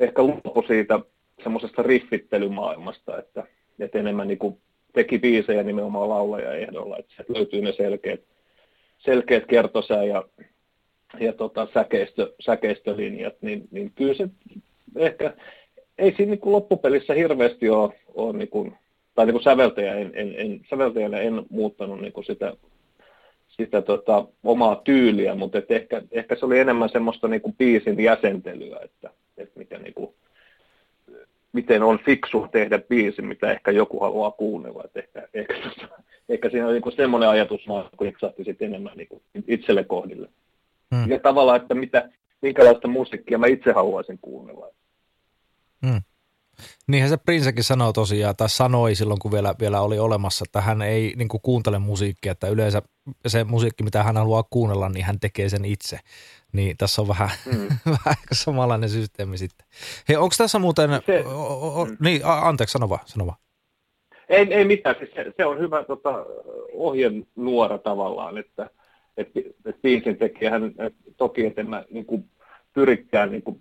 ehkä luopu siitä semmoisesta riffittelymaailmasta, että, että enemmän niin kuin teki biisejä nimenomaan laulaja ehdolla, että sieltä löytyy ne selkeät, selkeät kertosää ja, ja tota, säkeistö, säkeistölinjat, niin, niin kyllä se ehkä, ei siinä niin kuin loppupelissä hirveästi ole, ole niin kuin, tai niin kuin säveltäjä en, en, en, säveltäjänä en muuttanut niin kuin sitä sitä tota, omaa tyyliä, mutta et ehkä, ehkä se oli enemmän semmoista niin kuin biisin jäsentelyä, että, että mikä niin kuin, miten on fiksu tehdä biisi, mitä ehkä joku haluaa kuunnella. Että ehkä, ehkä, ehkä siinä oli niin semmoinen ajatus, kun ipsahti sitten enemmän niin kuin itselle kohdille. Hmm. Ja tavallaan, että mitä, minkälaista musiikkia mä itse haluaisin kuunnella. Hmm. Niinhän se Prinsekin sanoi tosiaan, tai sanoi silloin, kun vielä, vielä oli olemassa, että hän ei niin kuin, kuuntele musiikkia, että yleensä se musiikki, mitä hän haluaa kuunnella, niin hän tekee sen itse. Niin tässä on vähän, mm. vähän samanlainen systeemi sitten. Hei, onko tässä muuten, se, o, o, mm. niin anteeksi, sano vaan, sano vaan. Ei, ei mitään, siis se, se on hyvä tota, ohjenuora tavallaan, että et, et biisin tekijähän toki, että en mä niin kuin, pyrikään niin kuin,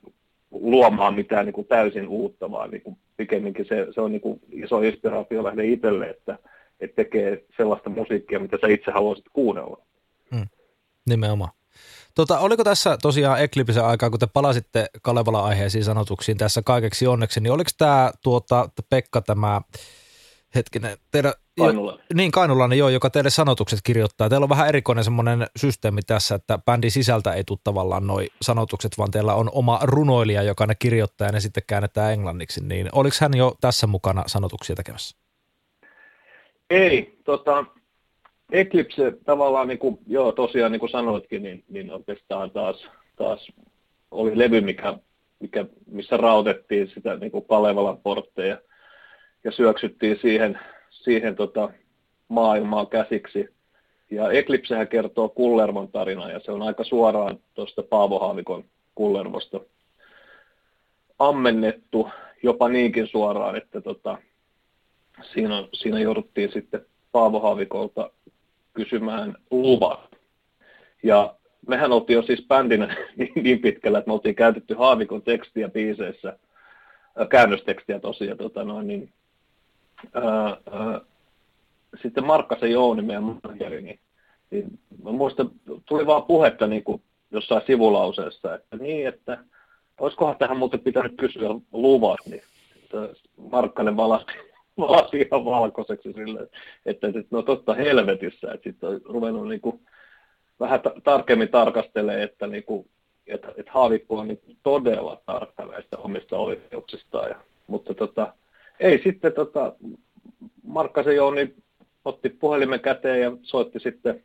luomaan mitään niin kuin täysin uutta, vaan niin kuin pikemminkin se, se on niin kuin iso inspiraatio lähde itselle, että, että tekee sellaista musiikkia, mitä sä itse haluaisit kuunnella. Hmm. Nimenomaan. Tota, oliko tässä tosiaan Eclipse aikaa, kun te palasitte Kalevala-aiheisiin sanotuksiin tässä kaikeksi onneksi, niin oliko tämä tuota, Pekka tämä hetkinen, teidän, Kainula. niin Kainulainen joo, joka teille sanotukset kirjoittaa. Teillä on vähän erikoinen semmoinen systeemi tässä, että bändin sisältä ei tule tavallaan noi sanotukset, vaan teillä on oma runoilija, joka ne kirjoittaa ja ne sitten käännetään englanniksi. Niin oliko hän jo tässä mukana sanotuksia tekemässä? Ei, tota, Eclipse tavallaan, niin kuin, joo tosiaan niin kuin sanoitkin, niin, niin oikeastaan taas, taas oli levy, mikä, mikä, missä rautettiin sitä niin kuin Kalevalan portteja – ja syöksyttiin siihen, siihen tota maailmaan käsiksi. Ja Eclipsehän kertoo Kullervon tarina ja se on aika suoraan tuosta Paavo Haavikon Kullervosta ammennettu jopa niinkin suoraan, että tota, siinä, siinä jouduttiin sitten Paavo Haavikolta kysymään luvat. Ja mehän oltiin jo siis bändinä niin, niin pitkällä, että me oltiin käytetty Haavikon tekstiä biiseissä, käännöstekstiä tosiaan, tota noin, niin sitten Markkasen Jouni, meidän manageri, niin, niin mä muistan, tuli vaan puhetta niin kuin jossain sivulauseessa, että niin, että olisikohan tähän muuten pitänyt kysyä luvat, niin että Markkanen valasi, valasi ihan valkoiseksi sille, että, että no totta helvetissä, että sitten on ruvennut niin kuin vähän ta- tarkemmin tarkastelee, että, niin kuin, että, että Haavikko on niin todella tarkka näistä omista oikeuksistaan. Ja, mutta tota, ei sitten tota, Markkasen Jouni otti puhelimen käteen ja soitti sitten,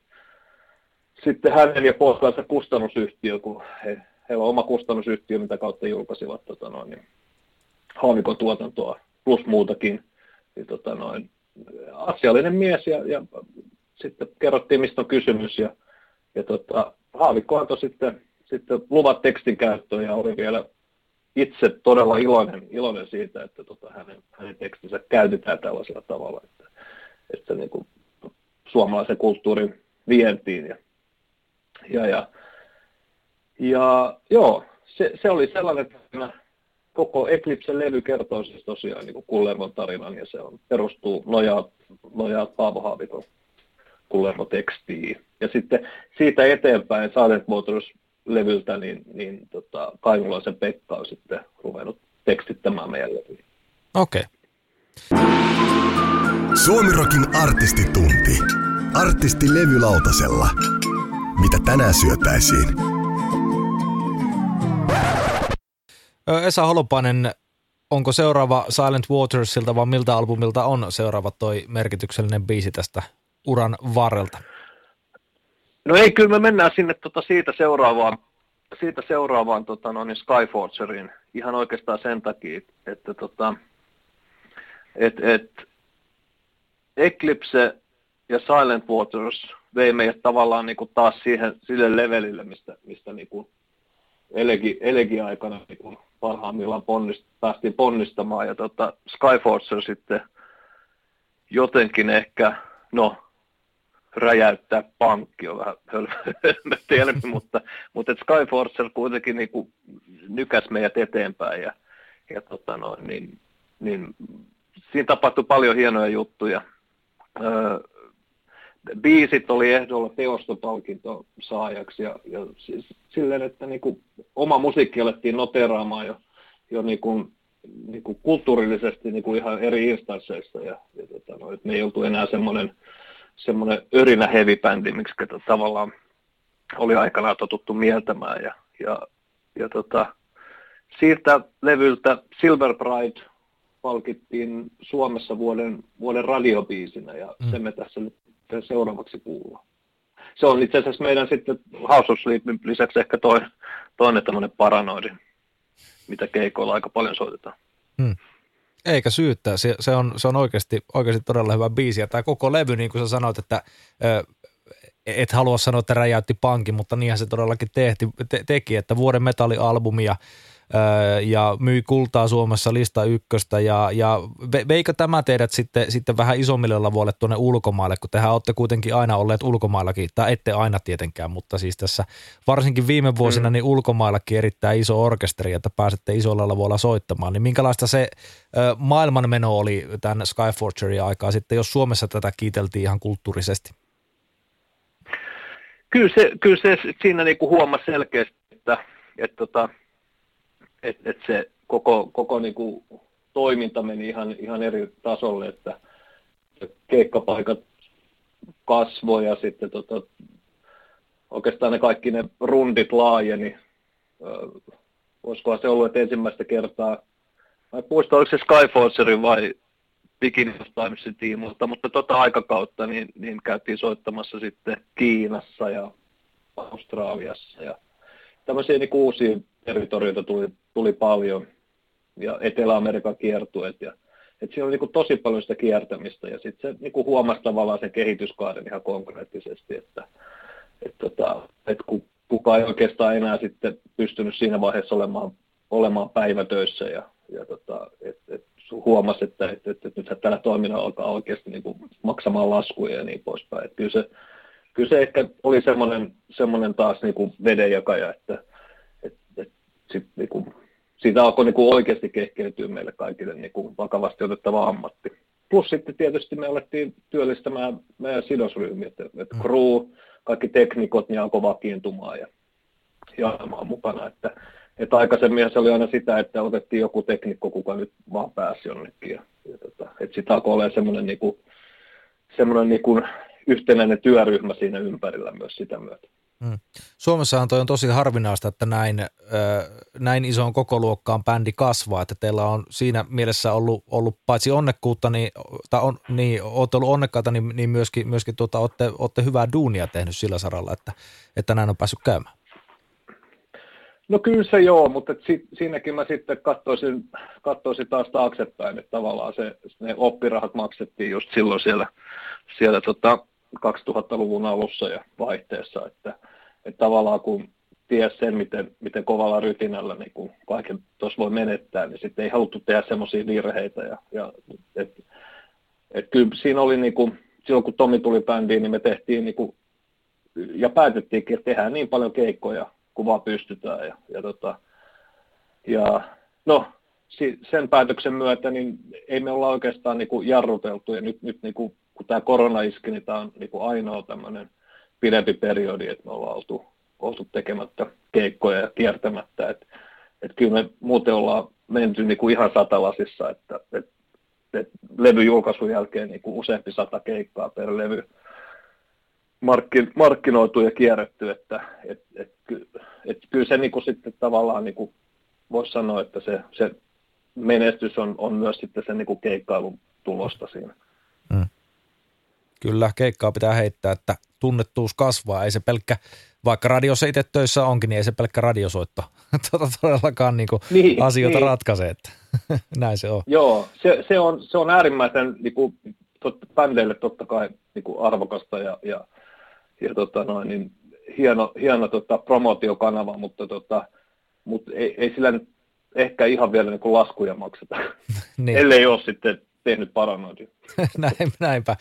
sitten hänen ja poikansa kustannusyhtiö, kun he, heillä on oma kustannusyhtiö, mitä kautta julkaisivat tota noin, niin, Haavikon tuotantoa plus muutakin. Niin, tota noin, asiallinen mies ja, ja sitten kerrottiin, mistä on kysymys ja, ja tota, Haavikko antoi sitten, sitten luvat tekstin käyttöön ja oli vielä itse todella iloinen, iloinen siitä, että tota, hänen, hänen tekstinsä käytetään tällaisella tavalla, että, että niin kuin suomalaisen kulttuurin vientiin. Ja, ja, ja, ja joo, se, se, oli sellainen, että koko Eclipse-levy kertoo siis tosiaan niin Kullervon tarinan, ja se on, perustuu nojaa, nojaa Paavo Haavikon Kullervo-tekstiin. Ja sitten siitä eteenpäin Silent Motors levyltä, niin, niin tota, Kainulaisen Pekka on sitten ruvennut tekstittämään meidän levyä. Okei. Okay. Suomirokin artistitunti. Artisti levylautasella. Mitä tänään syötäisiin? Esa Holopainen, onko seuraava Silent Watersilta vai miltä albumilta on seuraava toi merkityksellinen biisi tästä uran varrelta? No ei, kyllä me mennään sinne tota siitä seuraavaan, siitä seuraavaan tota, no niin Skyforgeriin ihan oikeastaan sen takia, että tota, et, et, Eclipse ja Silent Waters vei meidät tavallaan niin kuin taas siihen, sille levelille, mistä, mistä niin kuin elegi, elegi-aikana niin kuin parhaimmillaan ponnist, päästiin ponnistamaan. Ja tota, Skyforcer sitten jotenkin ehkä, no, räjäyttää pankki on vähän hölmö mutta, mutta Skyforcer kuitenkin niin kuin nykäs meidät eteenpäin ja, ja tota noin, niin, niin, siinä tapahtui paljon hienoja juttuja. Öö, biisit oli ehdolla teostopalkinto saajaksi ja, ja siis silleen, että niin kuin oma musiikki alettiin noteraamaan jo, jo niin kuin, niin kuin kulttuurillisesti niin kuin ihan eri instansseissa ja, ja tota, no, että me ei oltu enää semmoinen semmoinen örinä heavy bändi, miksi tavallaan oli aikanaan totuttu mieltämään ja, ja, ja tota, siirtä levyltä Silver Pride palkittiin Suomessa vuoden, vuoden radiobiisinä ja mm. se me tässä nyt seuraavaksi kuullaan. Se on itse asiassa meidän sitten House of Sleepin lisäksi ehkä toinen, toinen tämmöinen paranoidi, mitä keikoilla aika paljon soitetaan. Hmm. Eikä syyttää, se, se, on, se on oikeasti, oikeasti todella hyvä biisi. Ja tämä koko levy, niin kuin sä sanoit, että et halua sanoa, että räjäytti pankin, mutta niinhän se todellakin tehti, te, teki, että vuoden metallialbumi ja ja myi kultaa Suomessa lista ykköstä ja, ja veikö tämä teidät sitten, sitten vähän isommille lavoille tuonne ulkomaille, kun tehän olette kuitenkin aina olleet ulkomaillakin, tai ette aina tietenkään, mutta siis tässä varsinkin viime vuosina mm. niin ulkomaillakin erittäin iso orkesteri, että pääsette isolla lavoilla soittamaan, niin minkälaista se ö, maailmanmeno oli tämän Skyforgerin aikaa sitten, jos Suomessa tätä kiiteltiin ihan kulttuurisesti? Kyllä se, kyllä se siinä niin kuin huomasi selkeästi, että, että tota, että et se koko, koko niin kuin toiminta meni ihan, ihan eri tasolle, että keikkapaikat kasvoi ja sitten tota, oikeastaan ne kaikki ne rundit laajeni. Olisikohan se ollut, että ensimmäistä kertaa, mä muistan, oliko se Skyforcerin vai of Timesin tiimolta, mutta tota aikakautta niin, niin käytiin soittamassa sitten Kiinassa ja Australiassa ja tämmöisiä niin uusia territorioita tuli, tuli paljon ja Etelä-Amerikan kiertueet ja että siinä oli niin tosi paljon sitä kiertämistä ja sitten se niin huomasi tavallaan sen kehityskaaren ihan konkreettisesti, että, että, tota, että kukaan ei oikeastaan enää sitten pystynyt siinä vaiheessa olemaan, olemaan päivätöissä ja, ja tota, että et huomasi, että, että, että, että nythän tällä toiminnalla alkaa oikeasti niin maksamaan laskuja ja niin poispäin. Että kyllä, se, kyllä se ehkä oli semmoinen, semmoinen taas niin kuin vedenjakaja, että, sit, niin kuin, siitä alkoi niin kuin oikeasti kehkeytyä meille kaikille niin kuin vakavasti otettava ammatti. Plus sitten tietysti me alettiin työllistämään meidän sidosryhmiä, että, että mm. crew, kaikki teknikot niin alkoi vakiintumaan ja, ja mukana. Että, että aikaisemmin se oli aina sitä, että otettiin joku teknikko, kuka nyt vaan pääsi jonnekin. Ja, ja tota, että sitä alkoi olla semmoinen, niin kuin, semmoinen niin kuin yhtenäinen työryhmä siinä ympärillä myös sitä myötä. Mm. Suomessahan toi on tosi harvinaista, että näin, äh, näin isoon kokoluokkaan bändi kasvaa, että teillä on siinä mielessä ollut, ollut paitsi onnekkuutta, niin, tai on, niin olette ollut onnekkaita, niin, niin myöskin, myöskin tuota, olette, olette hyvää duunia tehnyt sillä saralla, että, että näin on päässyt käymään. No kyllä se joo, mutta si, siinäkin mä sitten katsoisin, katsoisin taas taaksepäin, että tavallaan se, ne oppirahat maksettiin just silloin siellä, siellä tota 2000-luvun alussa ja vaihteessa, että – että tavallaan kun ties sen, miten, miten kovalla rytinällä niin kun kaiken tuossa voi menettää, niin sitten ei haluttu tehdä semmoisia virheitä. Ja, ja, et, et kyllä siinä oli, niin kuin, silloin kun Tomi tuli bändiin, niin me tehtiin niin kuin, ja päätettiinkin, että tehdään niin paljon keikkoja kuin vaan pystytään. Ja, ja, tota, ja no, sen päätöksen myötä niin ei me olla oikeastaan niin kuin jarruteltu. Ja nyt, nyt niin kuin, kun tämä korona iski, niin tämä on niin kuin ainoa tämmöinen – pidempi periodi, että me ollaan oltu, oltu tekemättä keikkoja ja kiertämättä. Että et kyllä me muuten ollaan menty niin kuin ihan satalasissa, että et, et levyjulkaisun jälkeen niin kuin useampi sata keikkaa per levy markkin, markkinoitu ja kierretty, että et, et, et, kyllä se niin kuin sitten tavallaan niin kuin voisi sanoa, että se, se menestys on, on myös sitten sen niin kuin keikkailun tulosta siinä. Mm. Kyllä, keikkaa pitää heittää, että tunnettuus kasvaa. Ei se pelkkä, vaikka radiossa itse töissä onkin, niin ei se pelkkä radiosoitto tuota todellakaan niin niin, asioita niin. ratkaise. Että näin se on. Joo, se, se, on, se on äärimmäisen niin kuin, tot, bändeille totta kai niin kuin arvokasta ja, ja, ja tota noin, niin hieno, hieno tota, promootiokanava, mutta, tota, mutta ei, ei sillä nyt ehkä ihan vielä niin kuin laskuja makseta, niin. ellei ole sitten tehnyt paranointia. Näin, näinpä.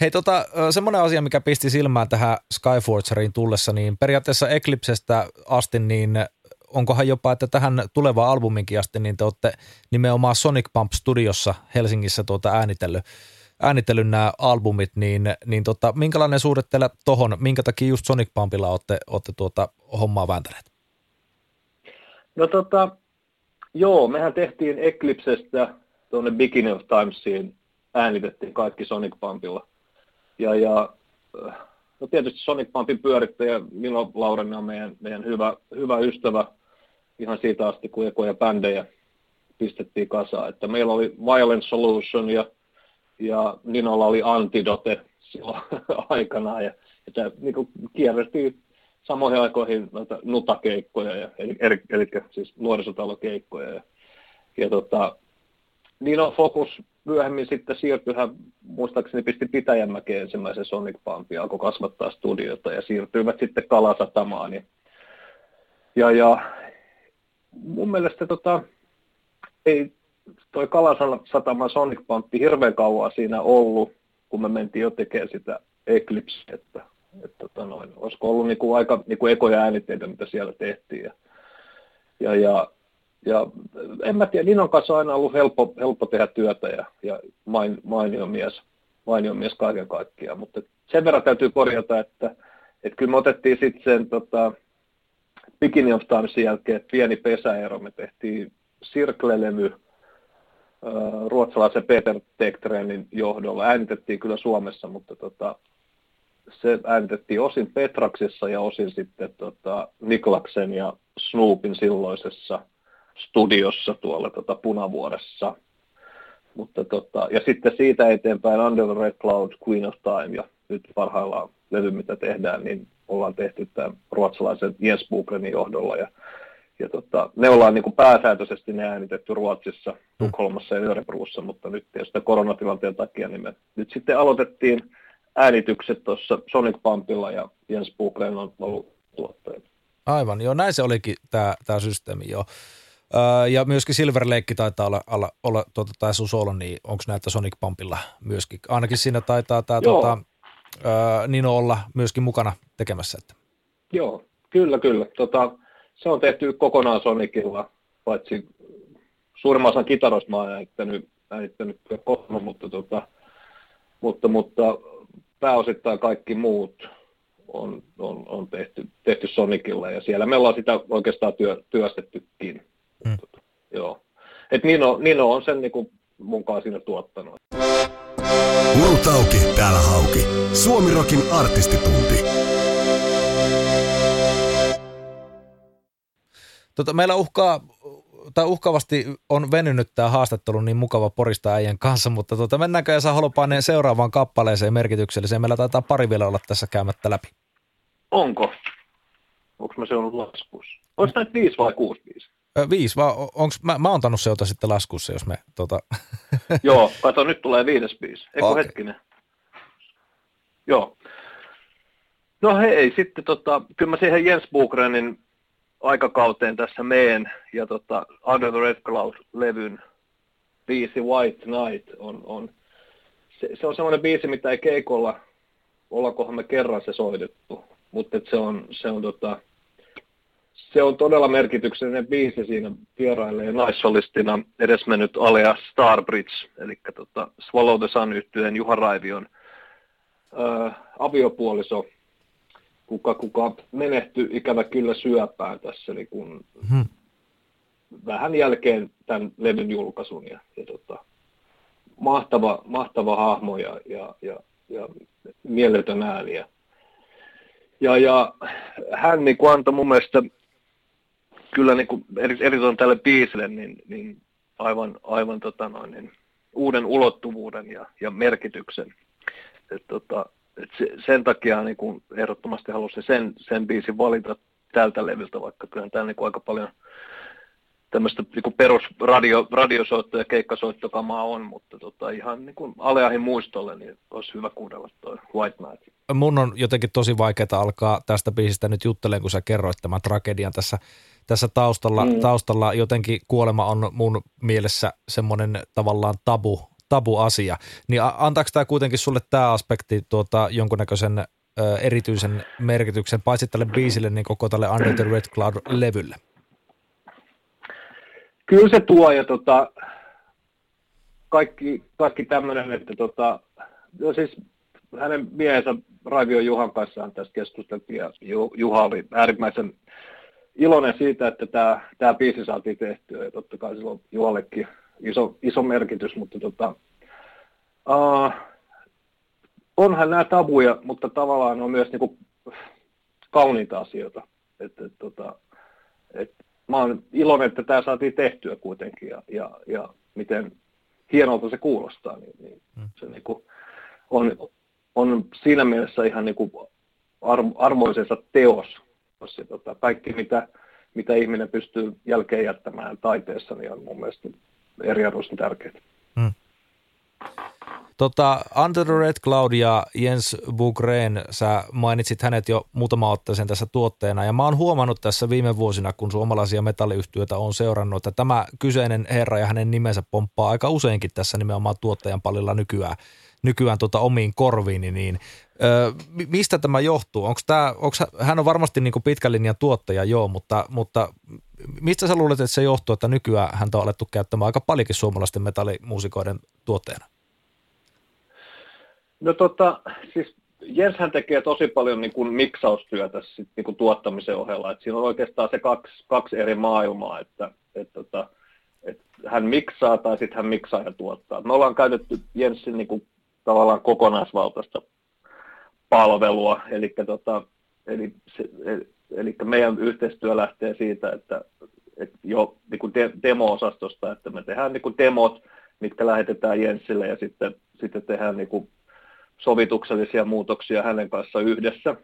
Hei, tota, semmoinen asia, mikä pisti silmään tähän Skyforgeriin tullessa, niin periaatteessa Eclipsestä asti, niin onkohan jopa, että tähän tulevaan albuminkin asti, niin te olette nimenomaan Sonic Pump Studiossa Helsingissä tuota äänitellyt, äänitellyt nämä albumit, niin, niin tota, minkälainen suhde teillä tohon, minkä takia just Sonic Pumpilla olette, olette tuota hommaa vääntäneet? No tota, joo, mehän tehtiin Eclipsestä tuonne Beginning of Timesiin äänitettiin kaikki Sonic Pumpilla. Ja, ja no tietysti Sonic Pumpin pyörittäjä Milo Lauren on meidän, meidän hyvä, hyvä ystävä ihan siitä asti, kun ekoja bändejä pistettiin kasaan. Että meillä oli Violent Solution ja, ja Ninolla oli Antidote silloin aikanaan. Ja, tämä niin kierrettiin samoihin aikoihin nutakeikkoja, ja, eli, eli, eli siis nuorisotalokeikkoja. Ja, ja tota, niin on Focus myöhemmin sitten siirtyi, hän muistaakseni pisti Pitäjänmäkeen ensimmäisen Sonic Pumpin, alkoi kasvattaa studiota ja siirtyivät sitten Kalasatamaan. Ja, ja, ja mun mielestä tota, ei toi Kalasataman Sonic Pump hirveän kauan siinä ollut, kun me mentiin jo tekemään sitä Eclipse, että, että tota noin, olisiko ollut niinku aika niinku ekoja äänitteitä, mitä siellä tehtiin. Ja, ja, ja ja en mä tiedä, Ninon kanssa on aina ollut helppo, helppo tehdä työtä ja, ja main, mainio, mies, mainio mies kaiken kaikkiaan, mutta sen verran täytyy korjata, että, että kyllä me otettiin sitten sen tota, Beginning of Timesin jälkeen pieni pesäero, me tehtiin Circle-levy ruotsalaisen Peter Tektrenin johdolla. Äänitettiin kyllä Suomessa, mutta tota, se äänitettiin osin Petraksessa ja osin sitten tota, Niklaksen ja Snoopin silloisessa studiossa tuolla tota Punavuoressa. Mutta tota, ja sitten siitä eteenpäin Under the Red Cloud, Queen of Time ja nyt parhaillaan levy, mitä tehdään, niin ollaan tehty tämän ruotsalaisen Jens Bukrenin johdolla ja, ja tota, ne ollaan niin kuin pääsääntöisesti ne äänitetty Ruotsissa, Tukholmassa ja Örebruussa, mutta nyt tietysti koronatilanteen takia niin me nyt sitten aloitettiin äänitykset tuossa Sonic Pumpilla ja Jens Bukren on ollut tuottaja. Aivan, joo näin se olikin tämä, tämä systeemi joo. Öö, ja myöskin Silver Lake taitaa olla, olla, olla tuota, tai Susolo, niin onko näitä Sonic Pumpilla myöskin? Ainakin siinä taitaa tämä tuota, öö, Nino olla myöskin mukana tekemässä. Että. Joo, kyllä, kyllä. Tota, se on tehty kokonaan Sonicilla, paitsi suurimman osan kitaroista mä oon äänittänyt, äänittänyt kotona, mutta, tota, mutta, mutta pääosittain kaikki muut on, on, on tehty, tehty Sonicilla ja siellä me ollaan sitä oikeastaan työ, työstettykin. Mm. Joo. Et Nino, Nino on sen niin mun kanssa siinä tuottanut. Urutauki, täällä Hauki. Suomirokin artistitunti. Tota, meillä uhkaa, tai uhkaavasti on venynyt tämä haastattelu niin mukava porista äijän kanssa, mutta tota, mennäänkö Esa Holopainen seuraavaan kappaleeseen merkitykselliseen? Meillä taitaa pari vielä olla tässä käymättä läpi. Onko? Onko mä se ollut laskussa? Olisi näitä viisi vai kuusi viisi? Viisi, vai onks, mä, mä oon tannut se sitten laskussa, jos me tota... Joo, kato, nyt tulee viides biisi. Eikö okay. hetkinen? Joo. No hei, sitten tota, kyllä mä siihen Jens Bukrenin aikakauteen tässä meen, ja tota, Under the Red Cloud-levyn biisi White Night on, on se, se, on semmoinen biisi, mitä ei keikolla, ollakohan me kerran se soitettu, mutta se on, se on tota, se on todella merkityksellinen biisi siinä vierailee naissolistina edesmennyt Alea Starbridge, eli tota Swallow the Sun yhtyeen Juha Raivion ää, aviopuoliso, kuka, kuka menehtyi ikävä kyllä syöpään tässä, eli kun hmm. vähän jälkeen tämän levyn julkaisun ja, ja tota, mahtava, mahtava hahmo ja, ja, ja, ja mieletön ääni. Ja, ja, ja hän niin antoi mun mielestä kyllä niin kuin, erityisen tälle biisille niin, niin aivan, aivan tota noin, niin, uuden ulottuvuuden ja, ja merkityksen. et, tota, et se, sen takia niin kuin ehdottomasti halusin sen, sen biisin valita tältä levyltä, vaikka kyllä tämä niin aika paljon tämmöistä niin perus radio, radiosoitto- ja keikkasoittokamaa on, mutta tota, ihan niin kuin Aleahin muistolle niin olisi hyvä kuunnella tuo White Magic. Mun on jotenkin tosi vaikeaa alkaa tästä biisistä nyt juttelemaan, kun sä kerroit tämän tragedian tässä, tässä taustalla. Mm. Taustalla jotenkin kuolema on mun mielessä semmoinen tavallaan tabu, tabu asia. Niin antaako tämä kuitenkin sulle tämä aspekti tuota, jonkunnäköisen ö, erityisen merkityksen, paitsi tälle biisille, niin koko tälle Under the Red Cloud-levylle? Kyllä se tuo ja tota, kaikki, kaikki tämmöinen, että tota, no siis hänen miehensä Raivio Juhan kanssa tästä keskusteltiin ja Juha oli äärimmäisen iloinen siitä, että tämä, tämä biisi saatiin tehtyä ja totta kai sillä on Juhallekin iso, iso merkitys, mutta tota, uh, onhan nämä tabuja, mutta tavallaan on myös niinku kauniita asioita. Et, et, tota, et, mä oon iloinen, että tämä saatiin tehtyä kuitenkin ja, ja, ja miten hienolta se kuulostaa, niin, niin hmm. se niinku on, on siinä mielessä ihan niinku armoisensa teos. Se, tota, kaikki, mitä, mitä ihminen pystyy jälkeen jättämään taiteessa, niin on mun mielestä eriarvoisen tärkeää. Hmm. Tota, Under the Red Cloud ja Jens Bugren, sä mainitsit hänet jo muutama otteeseen tässä tuotteena, ja mä oon huomannut tässä viime vuosina, kun suomalaisia metalliyhtiöitä on seurannut, että tämä kyseinen herra ja hänen nimensä pomppaa aika useinkin tässä nimenomaan tuottajan palilla nykyään, nykyään tota omiin korviini, niin ö, mistä tämä johtuu? Onko tämä, onko, hän on varmasti niin pitkän linjan tuottaja, joo, mutta, mutta mistä sä luulet, että se johtuu, että nykyään häntä on alettu käyttämään aika paljonkin suomalaisten metallimuusikoiden tuotteena? No tota, siis Jenshän tekee tosi paljon niin kuin miksaustyötä sit, niin kuin tuottamisen ohella. Et siinä on oikeastaan se kaksi, kaksi eri maailmaa, että et, tota, et hän miksaa tai sitten hän miksaa ja tuottaa. Me ollaan käytetty Jenssin niin kuin, tavallaan kokonaisvaltaista palvelua, eli, tota, eli, se, eli meidän yhteistyö lähtee siitä, että, että jo niin kuin de, demo-osastosta, että me tehdään niin kuin demot, mitkä lähetetään Jenssille ja sitten, sitten tehdään niin kuin sovituksellisia muutoksia hänen kanssa yhdessä.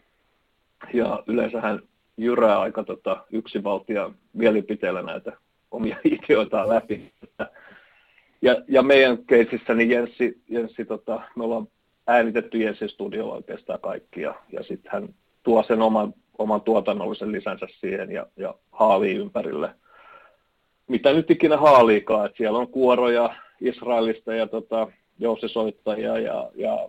Ja yleensä hän jyrää aika tota, yksivaltia mielipiteellä näitä omia ideoitaan läpi. Ja, ja meidän keisissä niin Jenssi, Jenssi tota, me ollaan äänitetty Jenssin studiolla oikeastaan kaikki ja, ja sitten hän tuo sen oman, oman tuotannollisen lisänsä siihen ja, ja haalii ympärille. Mitä nyt ikinä haaliikaan, että siellä on kuoroja Israelista ja tota, jousisoittajia ja, ja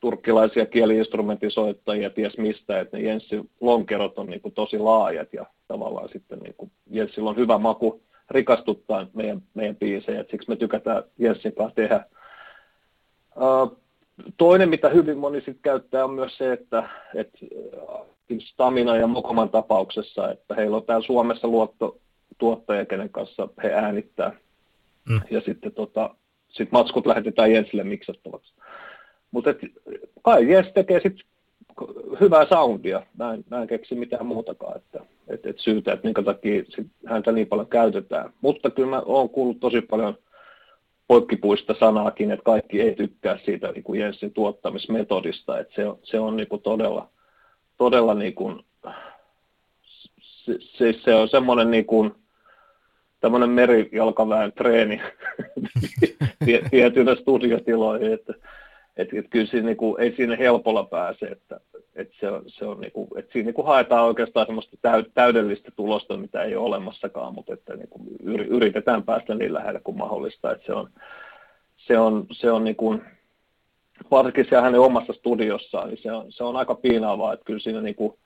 turkkilaisia kieliinstrumentisoittajia ties mistä, että ne Jenssin lonkerot on niin kuin tosi laajat ja tavallaan sitten niin kuin Jenssillä on hyvä maku rikastuttaa meidän, meidän biisejä, että siksi me tykätään Jenssin kanssa tehdä. Toinen, mitä hyvin moni sitten käyttää, on myös se, että, että Stamina ja Mokoman tapauksessa, että heillä on täällä Suomessa luottotuottaja, kenen kanssa he äänittää. Mm. Ja sitten tota, sit matskut lähetetään Jensille miksattavaksi. Mutta kai Jens tekee sitten hyvää soundia. Mä en, mä en keksi mitään muutakaan, että et, et syytä, että minkä takia sit häntä niin paljon käytetään. Mutta kyllä mä oon kuullut tosi paljon poikkipuista sanaakin, että kaikki ei tykkää siitä niin kuin Jensin tuottamismetodista, että se, se on niin kuin todella, todella niin kuin, se, se, se on semmoinen niin kuin, tämmöinen merijalkaväen treeni tietyillä studiotiloihin, että että et kyllä siinä, niinku, ei siinä helpolla pääse, että et se, se on, niinku, et siinä niinku haetaan oikeastaan semmoista täydellistä tulosta, mitä ei ole olemassakaan, mutta että niinku, yritetään päästä niin lähelle kuin mahdollista. Että se on, se on, se on niinku, varsinkin siellä hänen omassa studiossaan, niin se on, se on aika piinaavaa, että kyllä siinä niinku,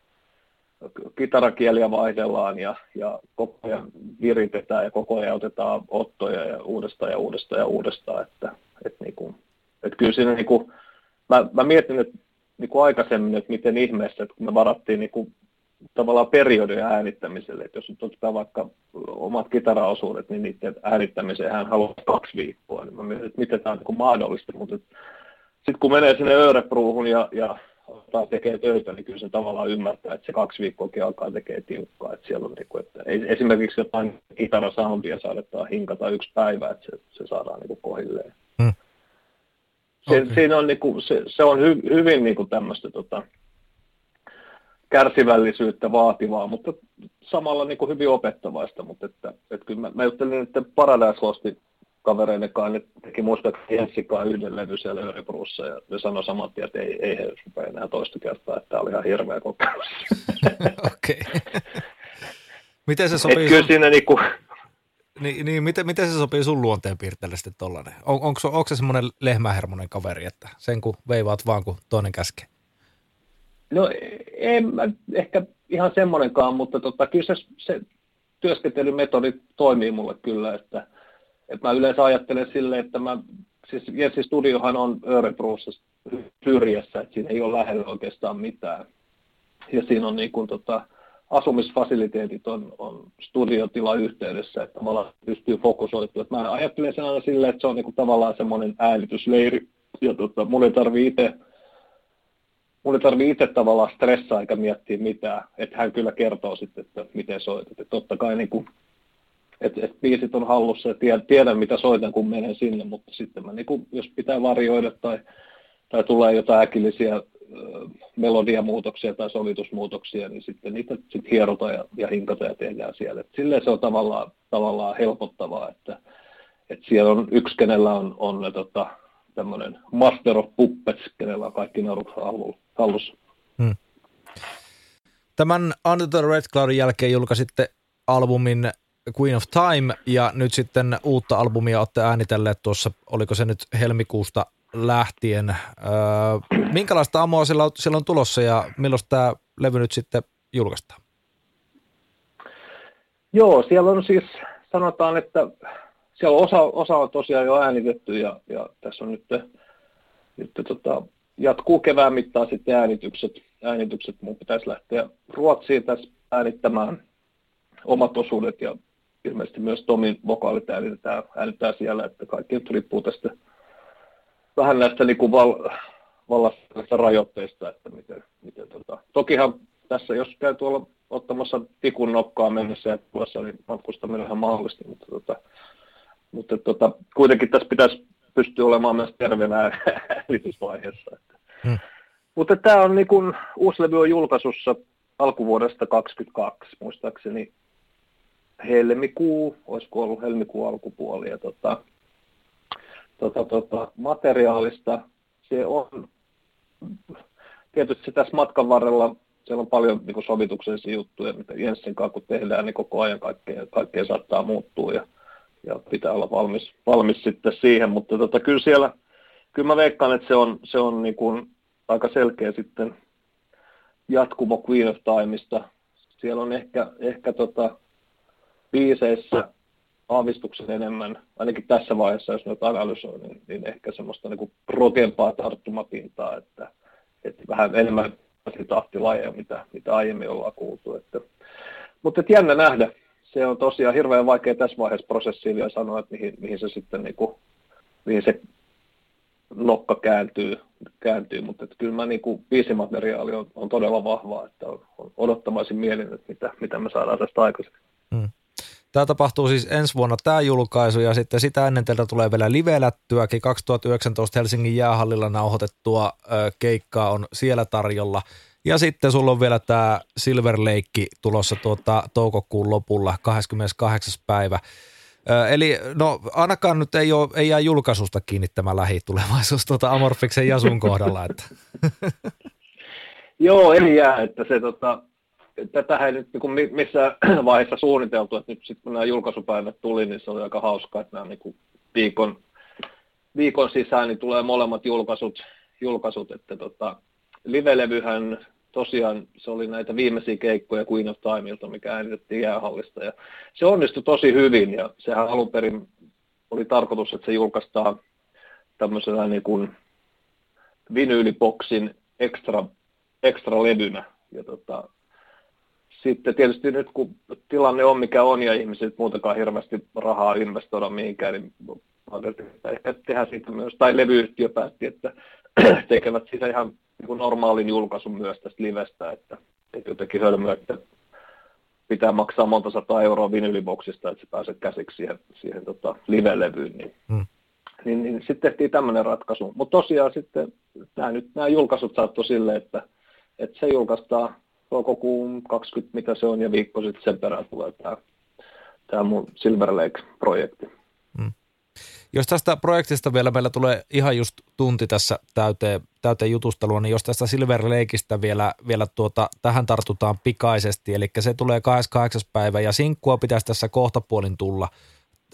kitarakieliä vaihdellaan ja, ja koko ajan viritetään ja koko ajan otetaan ottoja ja uudestaan ja uudestaan ja uudestaan, että, että niin kuin, että kyllä siinä niin kuin, mä, mä mietin että niin kuin aikaisemmin, että miten ihmeessä, että kun me varattiin niin kuin, tavallaan periodia äänittämiselle, että jos nyt otetaan vaikka omat kitaraosuudet, niin niiden äänittämiseen hän haluaa kaksi viikkoa, niin mä mietin, että miten tämä on niin mahdollista, mutta sitten kun menee sinne Örebruuhun ja, ja ottaa tekee töitä, niin kyllä se tavallaan ymmärtää, että se kaksi viikkoakin alkaa tekee tiukkaa. Että siellä on niin kuin, että esimerkiksi jotain kitarasoundia saadaan hinkata yksi päivä, että se, se saadaan niin kuin kohilleen. Se, okay. siinä on, niin kuin, se, se on hy, hyvin niin kuin tämmöistä tota, kärsivällisyyttä vaativaa, mutta samalla niin kuin hyvin opettavaista. Mutta että, että kyllä mä, mä juttelin, että Paradise Lostin kavereiden kanssa, ne teki muistaakseni Jenssikaan yhden levy siellä Örebrussa ja ne sanoi saman tien, että ei, ei he rupea enää toista kertaa, että tämä oli ihan hirveä kokemus. Okei. Miten se sopii? Et kyllä siinä niinku... Niin, niin miten, miten se sopii sun luonteen piirteelle sitten tollanen? On, onko, onko se semmoinen lehmähermonen kaveri, että sen kun veivaat vaan kun toinen käskee? No en mä ehkä ihan semmoinenkaan, mutta tota, kyllä se, se työskentelymetodi toimii mulle kyllä, että, että mä yleensä ajattelen silleen, että mä, siis Jenssi Studiohan on Örebrussa syrjässä, että siinä ei ole lähellä oikeastaan mitään. Ja siinä on niin kuin, tota, asumisfasiliteetit on, on studiotila yhteydessä, että tavallaan pystyy fokusoitumaan. Mä ajattelen sen aina silleen, että se on niin kuin tavallaan semmoinen äänitysleiri, ja tota, mun ei tarvii itse mun ei tarvitse itse tavallaan stressaa eikä miettiä mitään, että hän kyllä kertoo sitten, että miten soitat. Että totta kai niin kuin, että, että biisit on hallussa ja tiedän, tiedän, mitä soitan, kun menen sinne, mutta sitten mä niin kuin, jos pitää varjoida tai, tai tulee jotain äkillisiä melodiamuutoksia tai sovitusmuutoksia, niin sitten niitä sit hierotaan ja, ja hinkata ja tehdään siellä. Et silleen se on tavallaan, tavallaan helpottavaa, että, että siellä on yksi, kenellä on, on tota, tämmöinen master of puppets, kenellä on kaikki naurut hallussa. Hmm. Tämän Under the Red Cloudin jälkeen julkaisitte albumin Queen of Time ja nyt sitten uutta albumia olette äänitelleet tuossa, oliko se nyt helmikuusta lähtien. Öö, minkälaista amoa siellä on, siellä on tulossa ja milloin tämä levy nyt sitten julkaistaan? Joo, siellä on siis, sanotaan, että siellä on osa, osa on tosiaan jo äänitetty ja, ja tässä on nyt, nyt tota, jatkuu kevään mittaan sitten äänitykset. äänitykset. Mun pitäisi lähteä Ruotsiin tässä äänittämään omat osuudet ja ilmeisesti myös Tomin vokaalit äänitetään, äänitetään siellä, että kaikki nyt riippuu tästä vähän näistä niin kuin val, vallasta rajoitteista, että miten, miten tota. Tokihan tässä, jos käy tuolla ottamassa tikun nokkaa mennessä ja tuossa, niin matkustaminen on ihan mahdollista, mutta, tota, mutta tota, kuitenkin tässä pitäisi pystyä olemaan myös terveenä äänitysvaiheessa. Hmm. Mutta tämä on niin kuin, uusi levy on julkaisussa alkuvuodesta 2022, muistaakseni helmikuu, olisiko ollut helmikuun alkupuoli. Ja tota, tota, tota, materiaalista. Se on, tietysti tässä matkan varrella siellä on paljon niin sovituksellisia juttuja, mitä Jenssin kanssa kun tehdään, niin koko ajan kaikkea, kaikkea saattaa muuttua ja, ja pitää olla valmis, valmis sitten siihen, mutta tota, kyllä siellä, kyllä mä veikkaan, että se on, se on niin kuin aika selkeä sitten jatkumo Queen of Timeista. Siellä on ehkä, ehkä tota, biiseissä aavistuksen enemmän, ainakin tässä vaiheessa, jos nyt analysoi, niin, niin ehkä semmoista niin rokempaa tarttumapintaa, että, että vähän enemmän tahtilajeja, mitä, mitä aiemmin ollaan kuultu. Että, mutta että jännä nähdä. Se on tosiaan hirveän vaikea tässä vaiheessa prosessiin vielä sanoa, että mihin, mihin se sitten niin kuin, mihin se nokka kääntyy, kääntyy. mutta että kyllä mä niin kuin, biisimateriaali on, on, todella vahvaa, että on, on odottamaisin mielin, että mitä, mitä me saadaan tästä aikaiseksi. Hmm. Tämä tapahtuu siis ensi vuonna tämä julkaisu ja sitten sitä ennen teiltä tulee vielä livelättyäkin. 2019 Helsingin jäähallilla nauhoitettua keikkaa on siellä tarjolla. Ja sitten sulla on vielä tämä Silver Lake tulossa tuota toukokuun lopulla 28. päivä. Eli no ainakaan nyt ei, ole, ei jää julkaisusta kiinni tämä lähitulevaisuus tuota Amorfiksen Jasun kohdalla. Että. Joo, ei jää, että se tota, tätä ei nyt niin missään vaiheessa suunniteltu, että nyt sitten kun nämä julkaisupäivät tuli, niin se oli aika hauskaa, että nämä niin viikon, viikon sisään niin tulee molemmat julkaisut, julkaisut että tota, live-levyhän tosiaan se oli näitä viimeisiä keikkoja Queen of Timeilta, mikä äänitettiin jäähallista, ja se onnistui tosi hyvin, ja sehän alun perin oli tarkoitus, että se julkaistaan tämmöisenä niin kuin vinyyliboksin ekstra, ekstra levynä, ja tota, sitten tietysti nyt kun tilanne on mikä on ja ihmiset muutenkaan hirveästi rahaa investoida mihinkään, niin ehkä tehdä siitä myös, tai levyyhtiö päätti, että tekevät siitä ihan niin normaalin julkaisun myös tästä livestä, että, että jotenkin hölmöä, että pitää maksaa monta sataa euroa vinyliboksista, että se pääsee käsiksi siihen, siihen tota, live-levyyn, niin hmm. niin, niin sitten tehtiin tämmöinen ratkaisu. Mutta tosiaan sitten nämä, nyt, nämä julkaisut saattoi sille, että, että se julkaistaan toukokuun 20, mitä se on, ja viikko sitten sen perään tulee tämä, tämä mun Silver Lake-projekti. Hmm. Jos tästä projektista vielä meillä tulee ihan just tunti tässä täyteen, täyteen jutustelua, niin jos tästä Silver Lakeista vielä, vielä tuota, tähän tartutaan pikaisesti, eli se tulee 28. päivä ja sinkkua pitäisi tässä kohtapuolin tulla,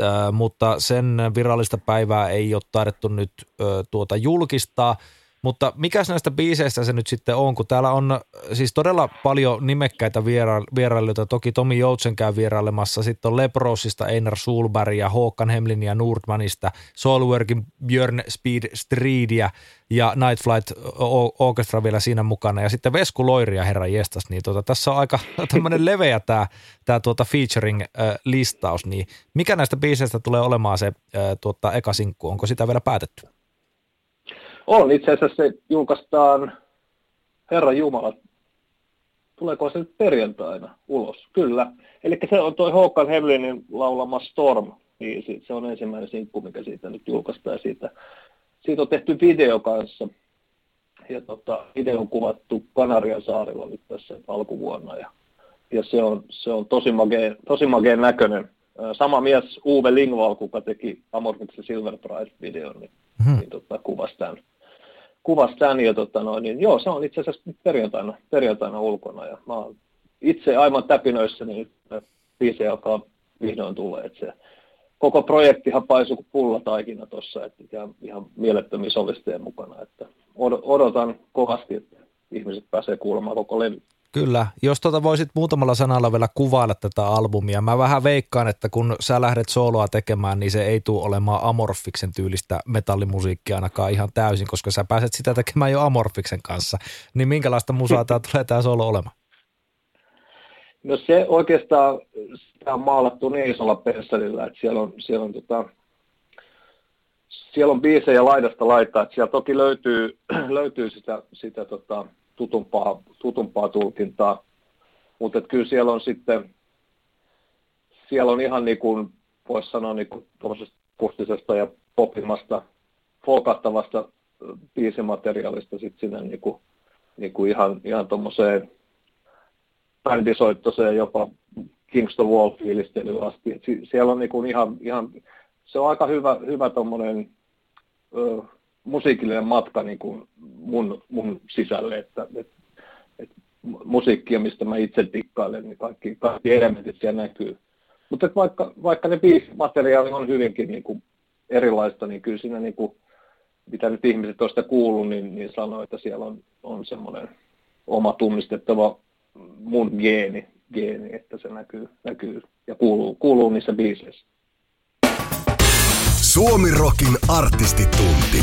äh, mutta sen virallista päivää ei ole taidettu nyt äh, tuota julkistaa – mutta mikä näistä biiseistä se nyt sitten on, kun täällä on siis todella paljon nimekkäitä viera- vierailijoita. Toki Tomi Joutsen käy vierailemassa. Sitten on Leprosista Einar Sulberg ja Håkan Hemlin ja Nordmanista, Soulworkin Björn Speed Streedia ja Night Flight Orchestra vielä siinä mukana. Ja sitten Vesku Loiria, herra jestas. Niin tuota, tässä on aika tämmöinen leveä tämä, tämä tuota featuring-listaus. Niin mikä näistä biiseistä tulee olemaan se tuota, eka sinkku? Onko sitä vielä päätetty? On itse asiassa se julkaistaan Herra Jumala. Tuleeko se nyt perjantaina ulos? Kyllä. Eli se on toi Håkan Hevlinin laulama Storm biisi. Se on ensimmäinen sinkku, mikä siitä nyt julkaistaan. Siitä, siitä on tehty video kanssa. Ja tota, video on kuvattu Kanarian saarilla nyt tässä alkuvuonna. Ja, ja se, on, se on tosi mageen, tosi mageen näköinen. Sama mies Uwe Lingvall, kuka teki Amorphiksen Silver Prize-videon, niin, hmm. niin tota, kuvasi tämän kuvasi tämän ja tota noin, niin joo, se on itse asiassa perjantaina, perjantaina ulkona ja mä oon itse aivan täpinöissä, niin biisi alkaa vihdoin tulee, että se koko projekti paisui kuin pullataikina tuossa, että ihan, mielettömiä solisteja mukana, että odotan kovasti, että ihmiset pääsee kuulemaan koko levy. Kyllä, jos tuota voisit muutamalla sanalla vielä kuvailla tätä albumia. Mä vähän veikkaan, että kun sä lähdet sooloa tekemään, niin se ei tule olemaan Amorfiksen tyylistä metallimusiikkia ainakaan ihan täysin, koska sä pääset sitä tekemään jo Amorfiksen kanssa. Niin minkälaista musaa tämä tulee tämä soolo olemaan? No se oikeastaan sitä on maalattu niin isolla pensselillä, että siellä on, siellä on, tota, siellä on biisejä laidasta laittaa, että siellä toki löytyy, löytyy sitä, sitä tota, tutumpaa, tutumpaa tulkintaa. Mutta kyllä siellä on sitten, siellä on ihan niin kuin, voisi sanoa niin kuin pustisesta ja popimasta, folkattavasta biisimateriaalista sitten sinne niin kuin, niin kuin ihan, ihan tuommoiseen bändisoittoiseen jopa Kingston Wall fiilistelyyn asti. Et siellä on niin kuin ihan, ihan, se on aika hyvä, hyvä tuommoinen musiikillinen matka niin kuin mun, mun sisälle, että, että, että musiikkia, mistä mä itse tikkailen, niin kaikki, kaikki elementit siellä näkyy. Mutta vaikka, vaikka ne biisimateriaali on hyvinkin niin kuin erilaista, niin kyllä siinä, niin kuin, mitä nyt ihmiset tuosta kuuluu, niin, niin sanoo, että siellä on, on semmoinen oma tunnistettava mun geeni, geeni, että se näkyy, näkyy ja kuuluu, kuuluu niissä biiseissä. Suomi Rokin artistitunti.